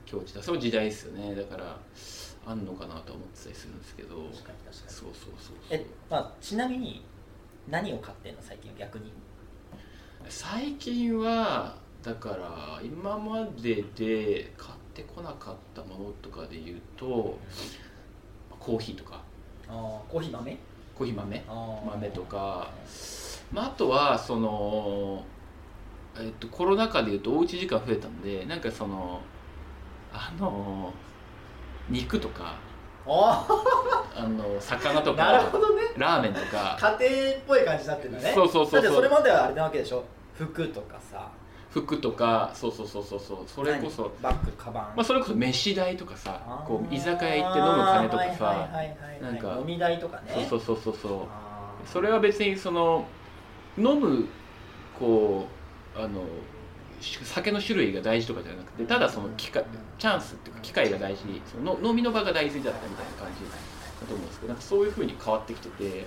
境地だ。その時代ですよね。だからあんのかなと思ってたりするんですけど。確かに確かに。そうそうそうえまあちなみに何を買ってんの最近逆に？最近はだから今までで買ってこなかったものとかで言うとコーヒーとか。あーコーヒー豆？コーヒー豆。豆とか、まあ、あとはその、えっと、コロナ禍でいうとおうち時間増えたんでなんかそのあの肉とかああの魚とあなるほかどね。ラーメンとか。家庭っぽい感じになってるね。そうそうそうそう。だってそれまではあれなわけでしょ？服とかさ。服とかそうそうそうそうそう。それこそ、何？バッグカバン、まあ、それこそ飯代とかさこう居酒屋行って飲む金とかさ、なんか飲み代とかね。そうそうそうそう。そうそれは別にその飲むこうあのし酒の種類が大事とかじゃなくてただその機会チャンスっていうか機会が大事その飲みの場が大事だったみたいな感じだと思うんですけどなんかそういうふうに変わってきててうん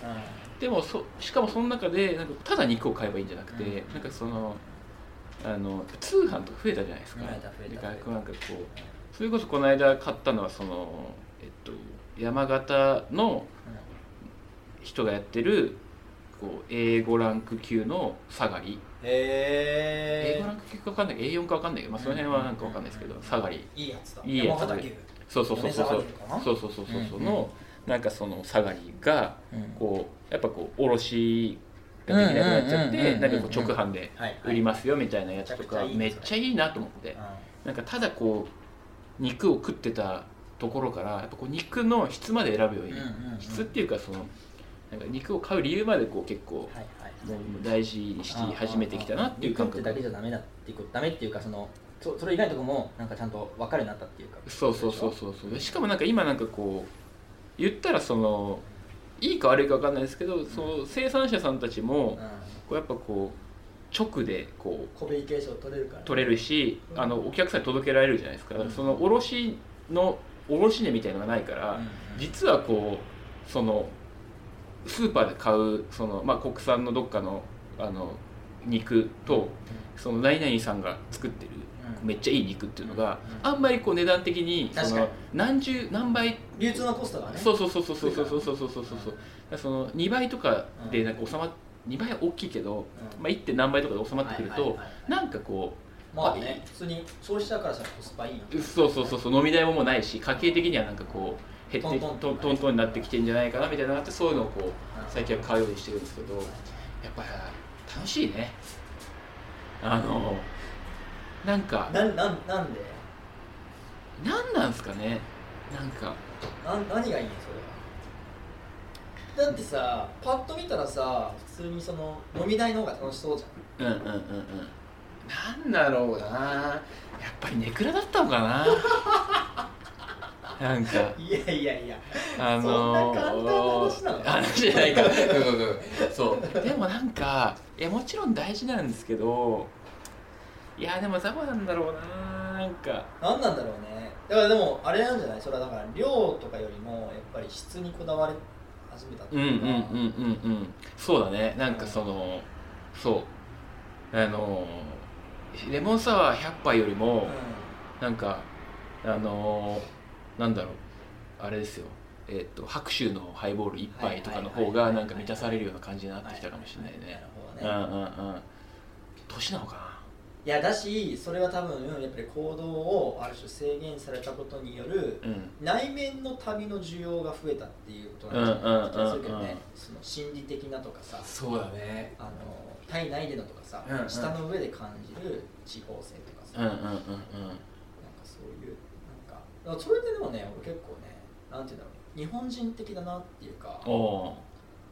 でもそしかもその中でなんかただ肉を買えばいいんじゃなくて、うんなんかそのあの通販とか増えたじゃないですか。なんかこうそれこそこの間買ったのはその、えっと、山形の人がやってるこう A5 ランク級の下がり、へ A5 ランク級か分かんないけど A4 か分かんないけど、まあ、その辺はなんか分かんないですけど下がり。いいやつだ。いいやつだそうそうそうそうそう。そうそうそうそう。そううん。のなんかその下がりがうん。こうやっぱこう卸ができなくなっちゃってなんかこう直販ではい売りますよみたいなやつとかめっちゃいいなと思ってなんかただこう肉を食ってたところからやっぱこう肉の質まで選ぶように、質っていうかそのなんか肉を買う理由までこう結構はい大事にし始めてきたなっていう感覚だけじゃダメだっていうことダメっていうかそのそそれ以外のとこもなんかちゃんと分かるようになったっていうかそうそうそうそう。そうしかもなんか今なんかこう言ったらそのいいか悪いか分かんないですけど、その生産者さんたちもうん。こうやっぱこう直でこうコミュニケーション取れるから取れるしあのお客さんに届けられるじゃないですか。だからその卸の卸値みたいのがないから、うん。うん。実はこうそのスーパーで買うその、まあ、国産のどっかのあの肉とその何々さんが作ってるうん。めっちゃいい肉っていうのがうん。あんまりこう値段的にそ確かに。の何十何倍流通のコストがね。そうそうそうそうそうそうそうそうそうそうそうその2倍とかでなんか収ま2倍大きいけど、うんまあ、1. 点何倍とかで収まってくると、なんかこまあね普通に消費者からしたらコスパいいようそうそうそうそう飲み代ももうないし家計的にはなんかこう減ってトントントンになってきてんじゃないかなみたいなってそういうのをこううん。最近は買うようにしてるんですけどやっぱ楽しいね。あのなんかなんなんなんで？何なんすかね。なんか。なん何がいいのそれはだってさパッと見たらさ普通にその飲み代の方が楽しそうじゃん。うんうんうんうん。なんだろうな。やっぱりネクラだったのかな なんか。いやいやいや。あのー、そんな簡単な話なの？話じゃないか。うんうんうん。そう。でもなんかいやもちろん大事なんですけどいやでもどうなんだろうななんか。何なんだろうね。だからでもあれなんじゃない？それはだから量とかよりもやっぱり質にこだわり始めたってうんうんうんいうかうんうん。そうだね。なんかそのそう。あのレモンサワー100杯よりも、なんかあのーなんだろう。あれですよ。えっ、と白州のハイボール1杯とかの方がなんか満たされるような感じになってきたかもしれないね。なるほどねうんうんうん。年なのかいやだしそれは多分やっぱり行動をある種制限されたことによるなうん。内面の旅の需要が増えたっていうことなんじゃないかな気がするけどね。その心理的なとかさ。そうだね。あの体内でのとかさ、うんうん舌の上で感じる地方性とかさ、うんうんうん。なんかそういうだからそれででもね俺結構ねなんていうんだろう日本人的だなっていうか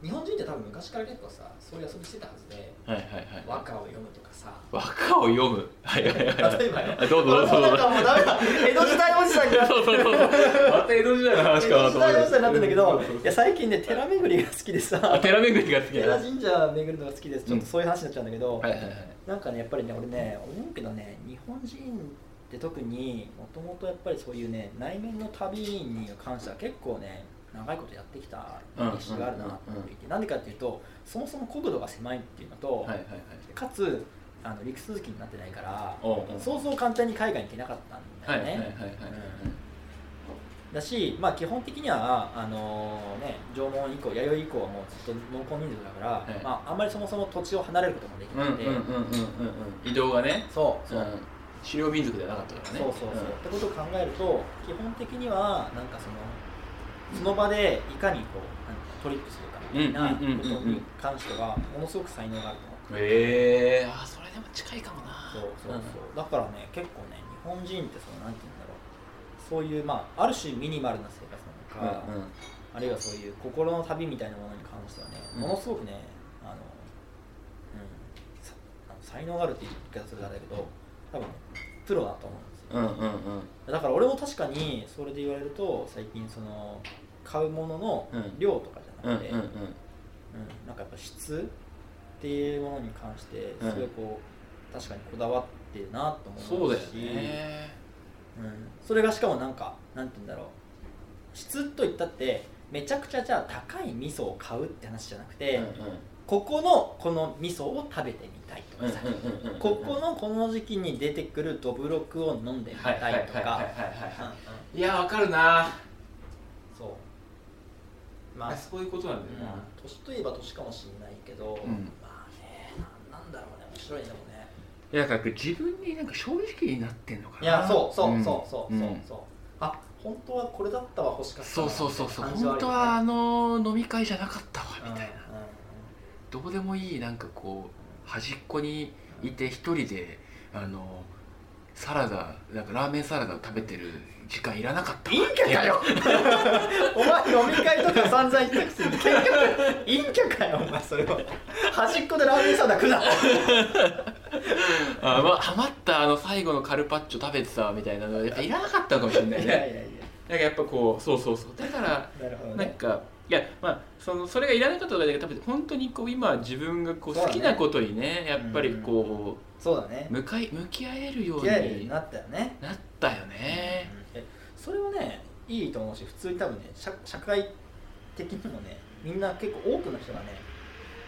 日本人って多分昔から結構さそういう遊びしてたはずでーはいはいはい。和歌を読むとかさ。和歌を読む？はいはいはい例えばよ。あどうぞどうぞ。どうぞなんかもうダメだ。江戸時代おじさんがそうそうそうまた江戸時代の話江かなと思って戸時代おじさんになってんだけどいや最近ね寺巡りが好きであさ寺巡りが好きだ。寺な神社巡るのが好きです。ちょっとそういう話になっちゃうんだけど、はいはいはい。なんかねやっぱりね俺ね思うけどね日本人って特にもともとやっぱりそういうね内面の旅に関しては結構ね長いことやってきた歴史があるなと思っていてなんでかっていうとそもそも国土が狭いっていうのと、はいはいはい。かつあの陸続きになってないからそうそう。簡単に海外に行けなかったんだよね。だし、まあ、基本的にはあのね、縄文以降、弥生以降はもうずっと農耕民族だから、はい。まあ、あんまりそもそも土地を離れることもできなくて、うんうんうんうん。移動がね。そうそう、うん狩猟民族ではなかったからね。そうそうそう、ってことを考えると基本的にはなんかそのその場でいかにこうトリップするかみたいなうんうんうんうんことに関してはものすごく才能があると思って。うんへえ。あそれでも近いかもな。そうそうそう、だからね結構ね日本人ってそのなんて言うんだろう。そういうまあある種ミニマルな生活なのか、うんうん。あるいはそういう心の旅みたいなものに関してはね、うん。ものすごくねあの、うん、才能があるって言い方するとあれだけど多分ねプロだと思うんですよ、うんうんうん。だから俺も確かにそれで言われると最近その買うもののうん量とかじゃなくて、うんうんうん。うんなんかやっぱ質っていうものに関してすごいこう、確かにこだわってるなと思そううだよしね。うん、それがしかもなんかなんて言うんだろう。質といったってめちゃくちゃじゃあ高い味噌を買うって話じゃなくて、うんここのこの味噌を食べてみたいとうんかさ、ここのこの時期に出てくるどぶろくを飲んでみたはいはいはいいとかはいやわかるな。そう。まあ、そういうことなんだよな。うん。年といえば年かもしれないけど、うん。まあねななんだろうね。面白いねでもね。いやだから自分になんか正直になってんのかな。いやそうそううんそうそうそううん。そうあ本当はこれだったわ欲しかったなそうそうそう。そう本当はあの飲み会じゃなかったわみたいな。うんうん。どうでもいいなんかこう端っこにいて一人であのサラダなんかラーメンサラダを食べてる時間いらなかったわ。陰キャかよ。お前飲み会とか散々言ったくせに結局陰キャかよお前それは。端っこでラーメンサラダ食うな。あまあハマったあの最後のカルパッチョ食べてたみたいなのやっぱいらなかったのかもしれないね。いやいやいや。なんかやっぱこうそうそうそう。だからなね。なんかいやまあそのそれがいらなかったとかだけど多分本当にこう今自分がこう好きなことにねやっぱりこそうだね。う向かい向き合えるように。になったよね。なったよね。えそれはねいいと思うし普通に多分ね社社会的にもねみんな結構多くの人がね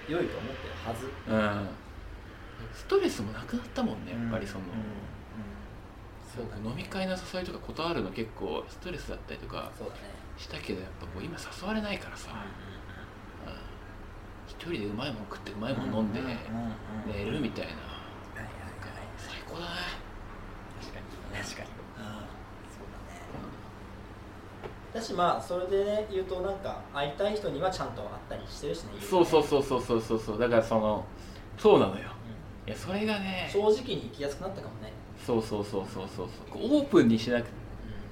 良いと思ってるはず。うん。ストレスもなくなったもんねやっぱりその、うん。うん。そうか飲み会の誘いとか断るの結構ストレスだったりとか。そうだねしたけどやっぱこう今誘われないからさ、うん一人でうまいもん食ってうまいもん飲んでうんうんうん寝るみたいな。最高だね。確かに。確かに。そうだねだしまあそれでね言うとなんか会いたい人にはちゃんと会ったりしてるしねそうそうそうそうそうそう。そうだからそのそうなのよ。うん。いやそれがね正直に生きやすくなったかもね。そうそうそうそうそうそう。オープンにしなく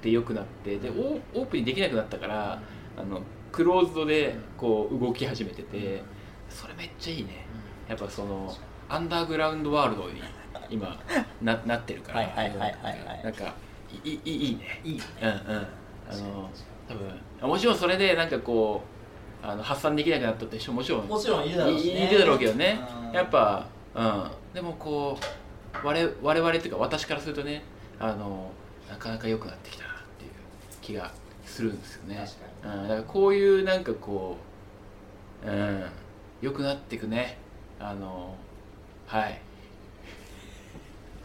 てよくなってでオープンにできなくなったからあのクローズドでこう動き始めててそれめっちゃいいね。やっぱそのアンダーグラウンドワールドに今ななってるから。はいはいはいはいはい。なんかいいいいいね。いいようんうん。あの多分もちろんそれでなんかこうあの発散できなくなったって人もちろんもちろんいるだろうしね。いいるだろうけどね。うん。やっぱうん。でもこう我我々っていうか私からするとねあのなかなか良くなってきた気がするんですよね。確うん、だからこういうなんかこううん良くなっていくね。あのはい。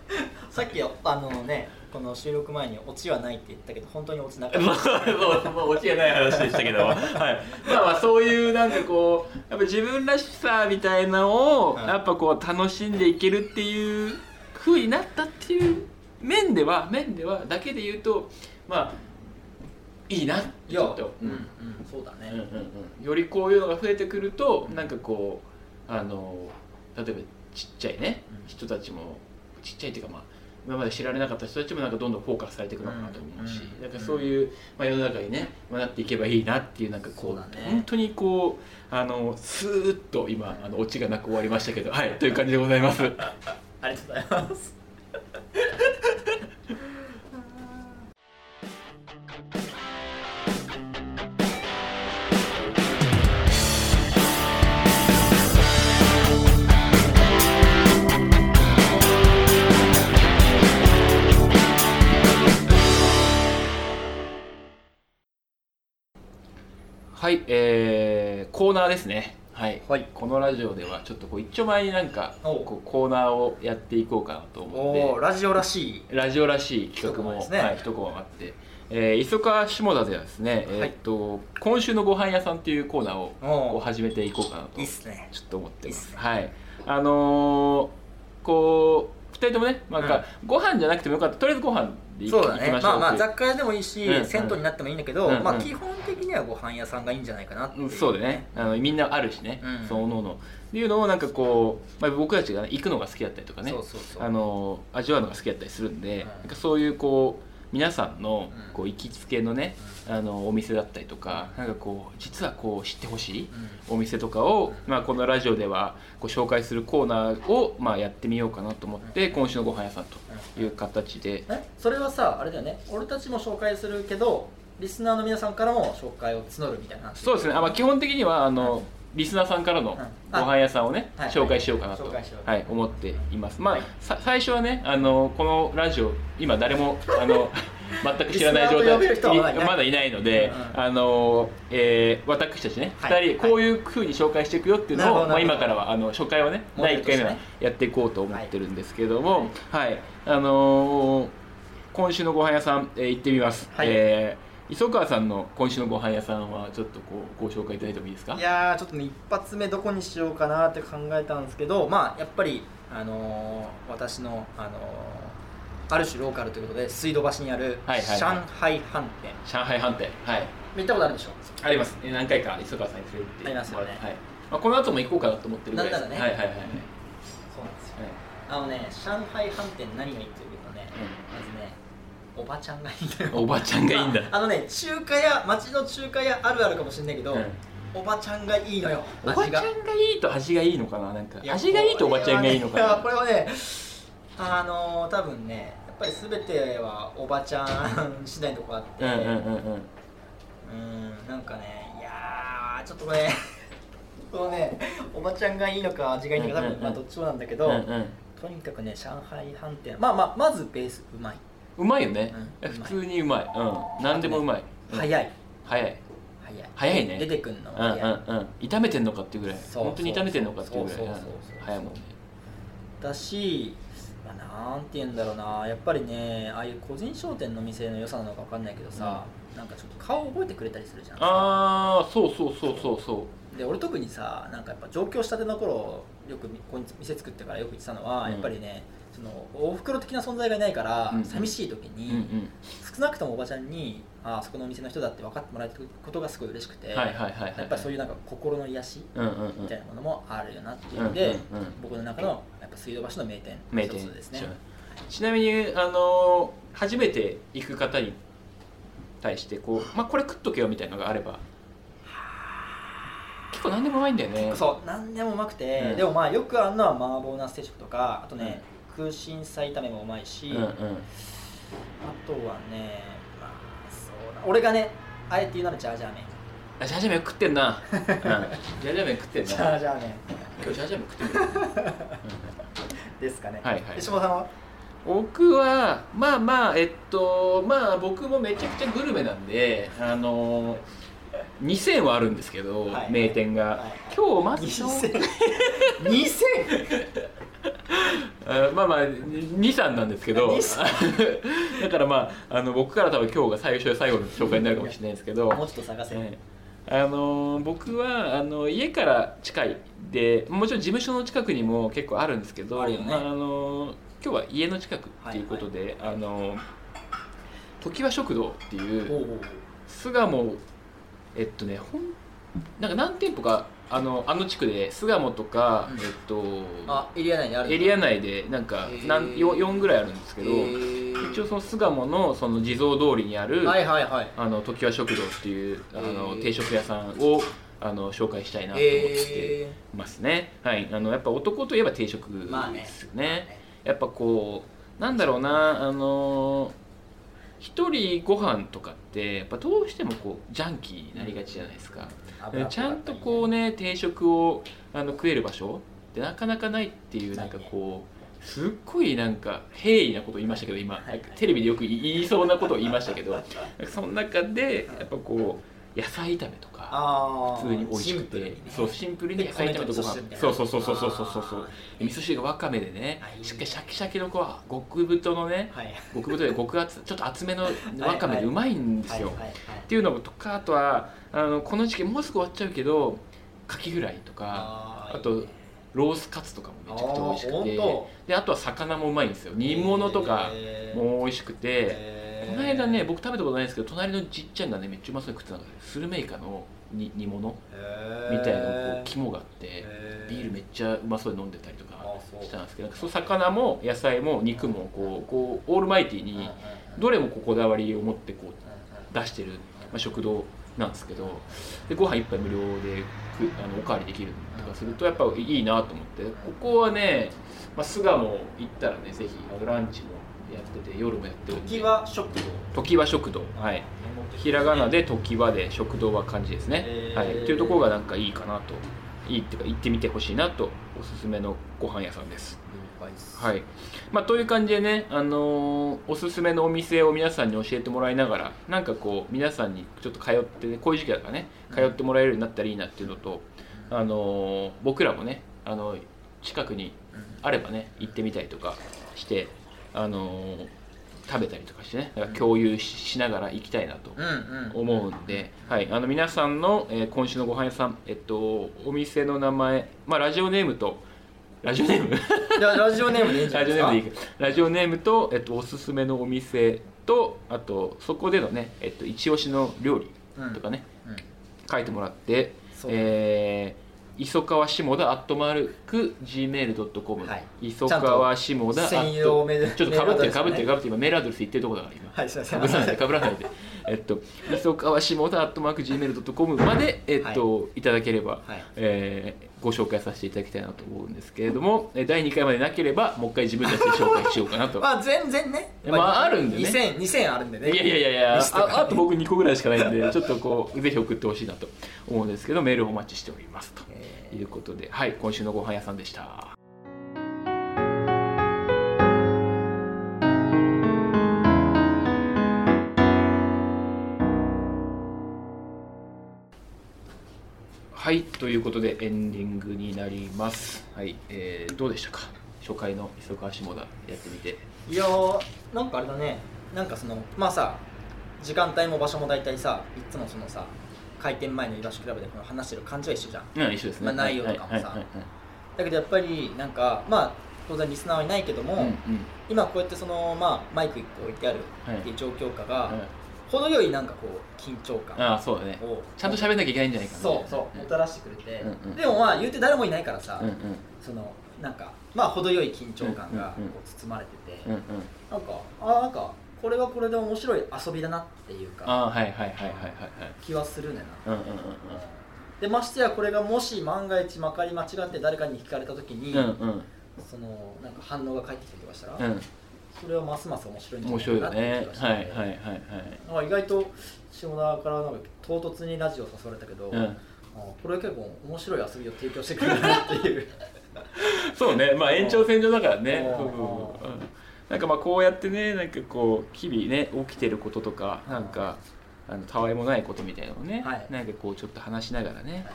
さっきあのねこの収録前にオチはないって言ったけど本当にオチなかっ まあ、そうまあ、オチがない話でしたけど、はい、まあまあそういうなんかこうやっぱ自分らしさみたいなのをはい。やっぱこう楽しんでいけるっていう風になったっていう面では面ではだけで言うとまあいいなって。っと、うんうん。そうだね、うんうんうん、よりこういうのが増えてくるとなんかこうあの例えばちっちゃいね、うん。人たちもちっちゃいっていうかまあ今まで知られなかった人たちもなんかどんどんフォーカスされていくのかなと思うし、うん。なんかそういう、まあ、世の中にね、まあ、なっていけばいいなっていうなんかこうね。本当にこうあのスーッと今あのオチがなく終わりましたけどはいという感じでございます。ありがとうございますはい、えー、コーナーですね。はい、はい。このラジオではちょっとこう一丁前になんかこうコーナーをやっていこうかなと思って。ラジオらしい。ラジオらしい企画も一コマね。はい、一コマあって、えー、磯川下田ではですね、えーっと今週のご飯屋さんっていうコーナーをこおう始めていこうかなといいっすね。ちょっと思ってます。ね。はい。あのー、こう2人ともねなんか、ご飯じゃなくてもよかった。とりあえずご飯そうだね。まあまあ雑貨屋でもいいし、うんうん。銭湯になってもいいんだけど、うんうん。まあ基本的にはご飯屋さんがいいんじゃないかなっていう、うんそうだね。あのみんなあるしね、うん。そのおのおの。っていうのをなんかこう、まあ、僕たちが、ね、行くのが好きだったりとかね。そうそうそう。あの味わうのが好きだったりするんで、うん。なんかそういうこう皆さんのうん。こう行きつけのね、あのお店だったりとか、うんなんかこう実はこう知ってほしいうん。お店とかを、まあ、このラジオではご紹介するコーナーを、まあ、やってみようかなと思って、今週のご飯屋さんという形で、え？それはさあれだよね。俺たちも紹介するけどリスナーの皆さんからも紹介を募るみたいな話。そうですね。あ、まあ、基本的にはあの、うんリスナーさんからのうん。ご飯屋さんをね、はい。紹介しようかなと、紹介しよう。はい、思っています。まあ、最初はねあのこのラジオ今誰もあの 全く知らない状態。まだいない。ので、うん。あのえー私たちね、はい。2人こういうふうに紹介していくよっていうのを、なるほどまあ、今からはあの初回はね第1回目はやっていこうと思ってるんですけどもはい、あのー今週のご飯屋さん、えー行ってみます、はい。えー磯川さんの今週のご飯屋さんはちょっとこうご紹介いただいてもいいですか？いやーちょっとね一発目どこにしようかなって考えたんですけどまあやっぱりあのー私のあのーある種ローカルということで水道橋にあるはいはいはい。上海飯店、上海飯店はい。見たことあるでしょ？ありますえ何回か磯川さんに連れて行ってありますよね。はい。まあ、この後も行こうかなと思ってるぐらいです。なんならね。はいはいはいはい。そうなんですよ。あのね上海飯店何がいいっていうとね、まずねおばちゃんがいいんだよ。おばちゃんがいいんだ。あのね中華屋町の中華屋あるあるかもしれないけど、うん。おばちゃんがいいのよ。おばちゃん味ががいいと味がいいのかななんか。味がいいとおばちゃんがいいのかな。これはねあのー、多分ねやっぱり全てはおばちゃん次第のとこあってうんうんうんうん。うんなんかねいやーちょっとね このねおばちゃんがいいのか味がいいのか多分、まあどっちもなんだけど、うんうん。とにかくね上海飯店まあまあまずベースうまい、うまいよね、うん普通にうまい。うん。何でもうまい、うん。早い。早い。早い。早いね。出てくんの？うんうんうん。炒めてんのかっていうぐらい。そう本当に炒めてんのかっていうぐらい。早いもんね。だし、まあ、なんて言うんだろうな。やっぱりねああいう個人商店の店の良さなのか分かんないけどさ、なんかちょっと顔覚えてくれたりするじゃん。ああそうそうそうそうそう。で俺特にさなんかやっぱ上京したての頃よくみここに店作ってからよく言ってたのは、うん。やっぱりねそのお袋的な存在がいないから、うん寂しい時うんに、少なくともおばちゃんにああそこのお店の人だって分かってもらえたことがすごい嬉しくて、うんはいはいはいはい。やっぱりそういうなんか心の癒しうんうんうん。みたいなものもあるよなっていうので、うんうんうん。僕の中のやっぱ水道橋の名店名店。ですね。ちなみにあの初めて行く方に対してこう、まあ、これ食っとけよみたいなのがあれば結構何でもうまいんだよね。そう何でもうまくて、うん。でもまあよくあるのは麻婆ナス定食とかあとね、空心菜炒めもうまいし、うんうん。あとはね、まあ、そうだ。俺がねあえて言うならジャージャー麺。あジャージャー麺食ってんな、うん、ジャージャー麺食ってんジなャージャー麺。今日ジャージャー麺食ってる、ですかね、はいはい。さんは？僕はまあまあえっとまあ僕もめちゃくちゃグルメなんであの2000はあるんですけど、はい名店が、はい。今日まず2000 2000 あ まあまあ23なんですけど。23 だからまああの僕から多分今日が最初で最後の紹介になるかもしれないですけど。もうちょっと探せ、ええ。あの僕はあの家から近いでもちろん事務所の近くにも結構あるんですけど。ね。まあ、あの今日は家の近くっていうことで、あの常盤食堂っていう。巣鴨えっとねほんなんか何店舗かあのあの地区で巣鴨とか、うん。えっとあエリア内にあるエリア内でなんかなん 4, 4ぐらいあるんですけど、一応その巣鴨のその地蔵通りにある、はいはいはい。あの常盤食堂っていうあの定食屋さんをあの紹介したいなと思ってえますね、はい。あのやっぱ男といえば定食ー、まあね。ですよね,、やっぱこうなんだろうなあの一人ご飯とかってやっぱどうしてもこうジャンキーになりがちじゃないですか、ちゃんとこうね定食をあの食える場所ってなかなかないっていうなんかこうすっごいなんか平易なこと言いましたけど今、はい。テレビでよく言いそうなことを言いましたけど。その中でやっぱこう野菜炒めとか普通に美味しくて。ね。そうシンプルに野菜炒めとご飯。そうそうそうそうそうそうそう。あ味噌汁がわかめでねはい。しっかりシャキシャキのこう極太のねはい。極太で極厚ちょっと厚めのわかめでうまいんですよ、っていうのとかあとはあのこの時期もうすぐ終わっちゃうけどカキフライとかあとロースカツとかもめちゃくちゃ美味しくて。であとは魚もうまいんですよ。煮物とかも美味しくてこの間ね僕食べたことないんですけど隣のじっちゃんがねめっちゃうまそうに食ってたのがスルメイカの煮煮物みたいなこう肝があってビールめっちゃうまそうに飲んでたりとかしたんですけどその魚も野菜も肉もこうこうオールマイティうんうんうん。にどれもこだわりを持ってこう出してる、まあ、食堂なんですけどでご飯一杯無料でくあのおかわりできるとかするとやっぱいいなと思ってここはね、まあ、巣鴨行ったらねぜひランチもやってて夜もやってる時は食堂。常盤食堂。はい。ひらがなで常盤で食堂は漢字ですね、へー。はい、っていうところがなんかいいかなと。いいっていうか行ってみてほしいなとおすすめのご飯屋さんです。はい。まあ、という感じでね、あのーおすすめのお店を皆さんに教えてもらいながらなんかこう皆さんにちょっと通ってねこういう時期だからね通ってもらえるようになったらいいなっていうのと、あのー僕らもねあの近くにあればね行ってみたりとかして、あのー食べたりとかしてねだから共有ししながら行きたいなとうんうん。思うんで、はい、あの皆さんの、えー今週のご飯屋さん、えっと、お店の名前、まあ、ラジオネームとラジオネーム？ララジオネームでいいんじゃラないですか？ジオネームでいいかラジオネームと、えっと、おすすめのお店とあとそこでのね、えっと、一押しの料理とかね、うん。書いてもらってえー磯川下田アットマーク Gmail.com、はい。磯川下田専用メール。ちょっとかぶってるかぶってるかぶってる。今メールアドレス言ってるところだから今。はいすいません。かぶらないでかぶらないで。えっと磯川下田アットマーク Gmail.com までえっと、い、ただければ、はい。えーご紹介させていただきたいなと思うんですけれどもえー第2回までなければもう一回自分たちで紹介しようかなと。ま あ全然ね。まああるんでね。2000 2000あるんでね。いやいやいやいやああと僕2個ぐらいしかないんでちょっとこうぜひ送ってほしいなと思うんですけどメールお待ちしておりますとえいうことで。はい今週のご飯屋さんでしたはいということでエンディングになります。はい、えーどうでしたか？初回の磯川下田やってみて。ーいやーなんかあれだね。なんかそのまあさ時間帯も場所も大体さいつもそのさ開店前のイワシクラブでこの話してる感じは一緒じゃん。うん一緒ですね。まあ内容とかもさ。はいはいはいだけどやっぱりなんかまあ当然リスナーはいないけども、はいうんうん。今こうやってその、まあ、マイク1個置いてあるっていう状況下が、はい程よいなんかこう緊張感ああそうだね。を。ちゃんと喋んなきゃいけないんじゃないかな。そうそうもたらしてくれて、うんうん。でもまあ言うて誰もいないからさ、うんうん。そのなんかまあ程よい緊張感がうんうんうん。こう包まれてて、うんうん。なんかあなんかこれはこれで面白い遊びだなっていうかああはいはいはいはいはいはい。気はするねな、うんうんうん。でましてやこれがもし万が一まかり間違って誰かに聞かれた時に、うんうん。そのなんか反応が返ってきたりとかしたら、うんそれはますます面白いんじゃ面ないかな白いよっていう気がして。ね。はいはいはいはい。意外と下田からなんか唐突にラジオ誘われたけど、うん。あこれは結構面白い遊びを提供してくれるなっていう。そうね。まあ延長線上だからねうん。なんかまあこうやってねなんかこう日々ね起きてることとかなんかあのたわいもないことみたいなのをね、はい。なんかこうちょっと話しながらね、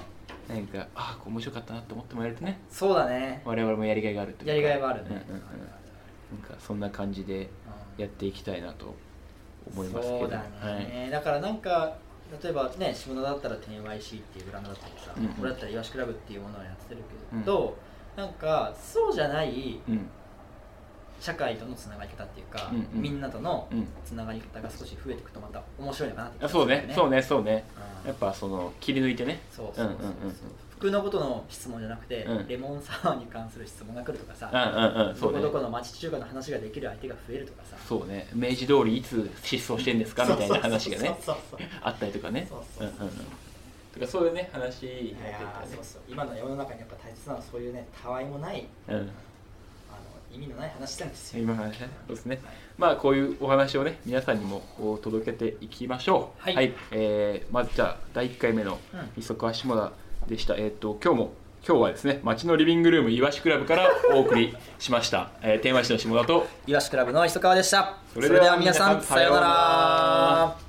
なんかああこう面白かったなと思ってもらえるとね。そうだね。我々もやりがいがあると。いやりがいはあるね、うんうんうんなんかそんな感じでやっていきたいなと思いますけど。そうだね、だからなんか例えばね下田だったら 10YC っていうブランドだったりさ、うんうん。俺だったらイワシクラブっていうものをやってるけど、なんかそうじゃない社会とのつながり方っていうか、うんうん。みんなとのうん。つながり方が少し増えていくとまた面白いのかなって気がするあそうね。そうね。ねそうね。うん。やっぱその切り抜いてね。そうそうそうそう、うんうんうん服のことの質問じゃなくて、うん。レモンサワーに関する質問が来るとかさ、うんうんうんそうね。どこどこの町中華の話ができる相手が増えるとかさ。そうね。明治通りいつ失踪してんですか？みたいな話がねそうそう。そうあったりとかね。そうそうそうう。んうんうん。とかそういうね話にいやなってったね。ーそうそう。今の世の中にやっぱ大切なのはそういうねたわいもないうん。あの意味のない話なんですよ。今の話？ねそうですね。まあこういうお話をね皆さんにもこう届けていきましょう。はい。えーまずじゃあ第1回目のうん「磯川下田」でした、えっ、と今日も今日はですね町のリビングルームいわしクラブからお送りしました、えー、天和市の下田とイワシクラブの磯川でした。それでは皆さん皆さようなら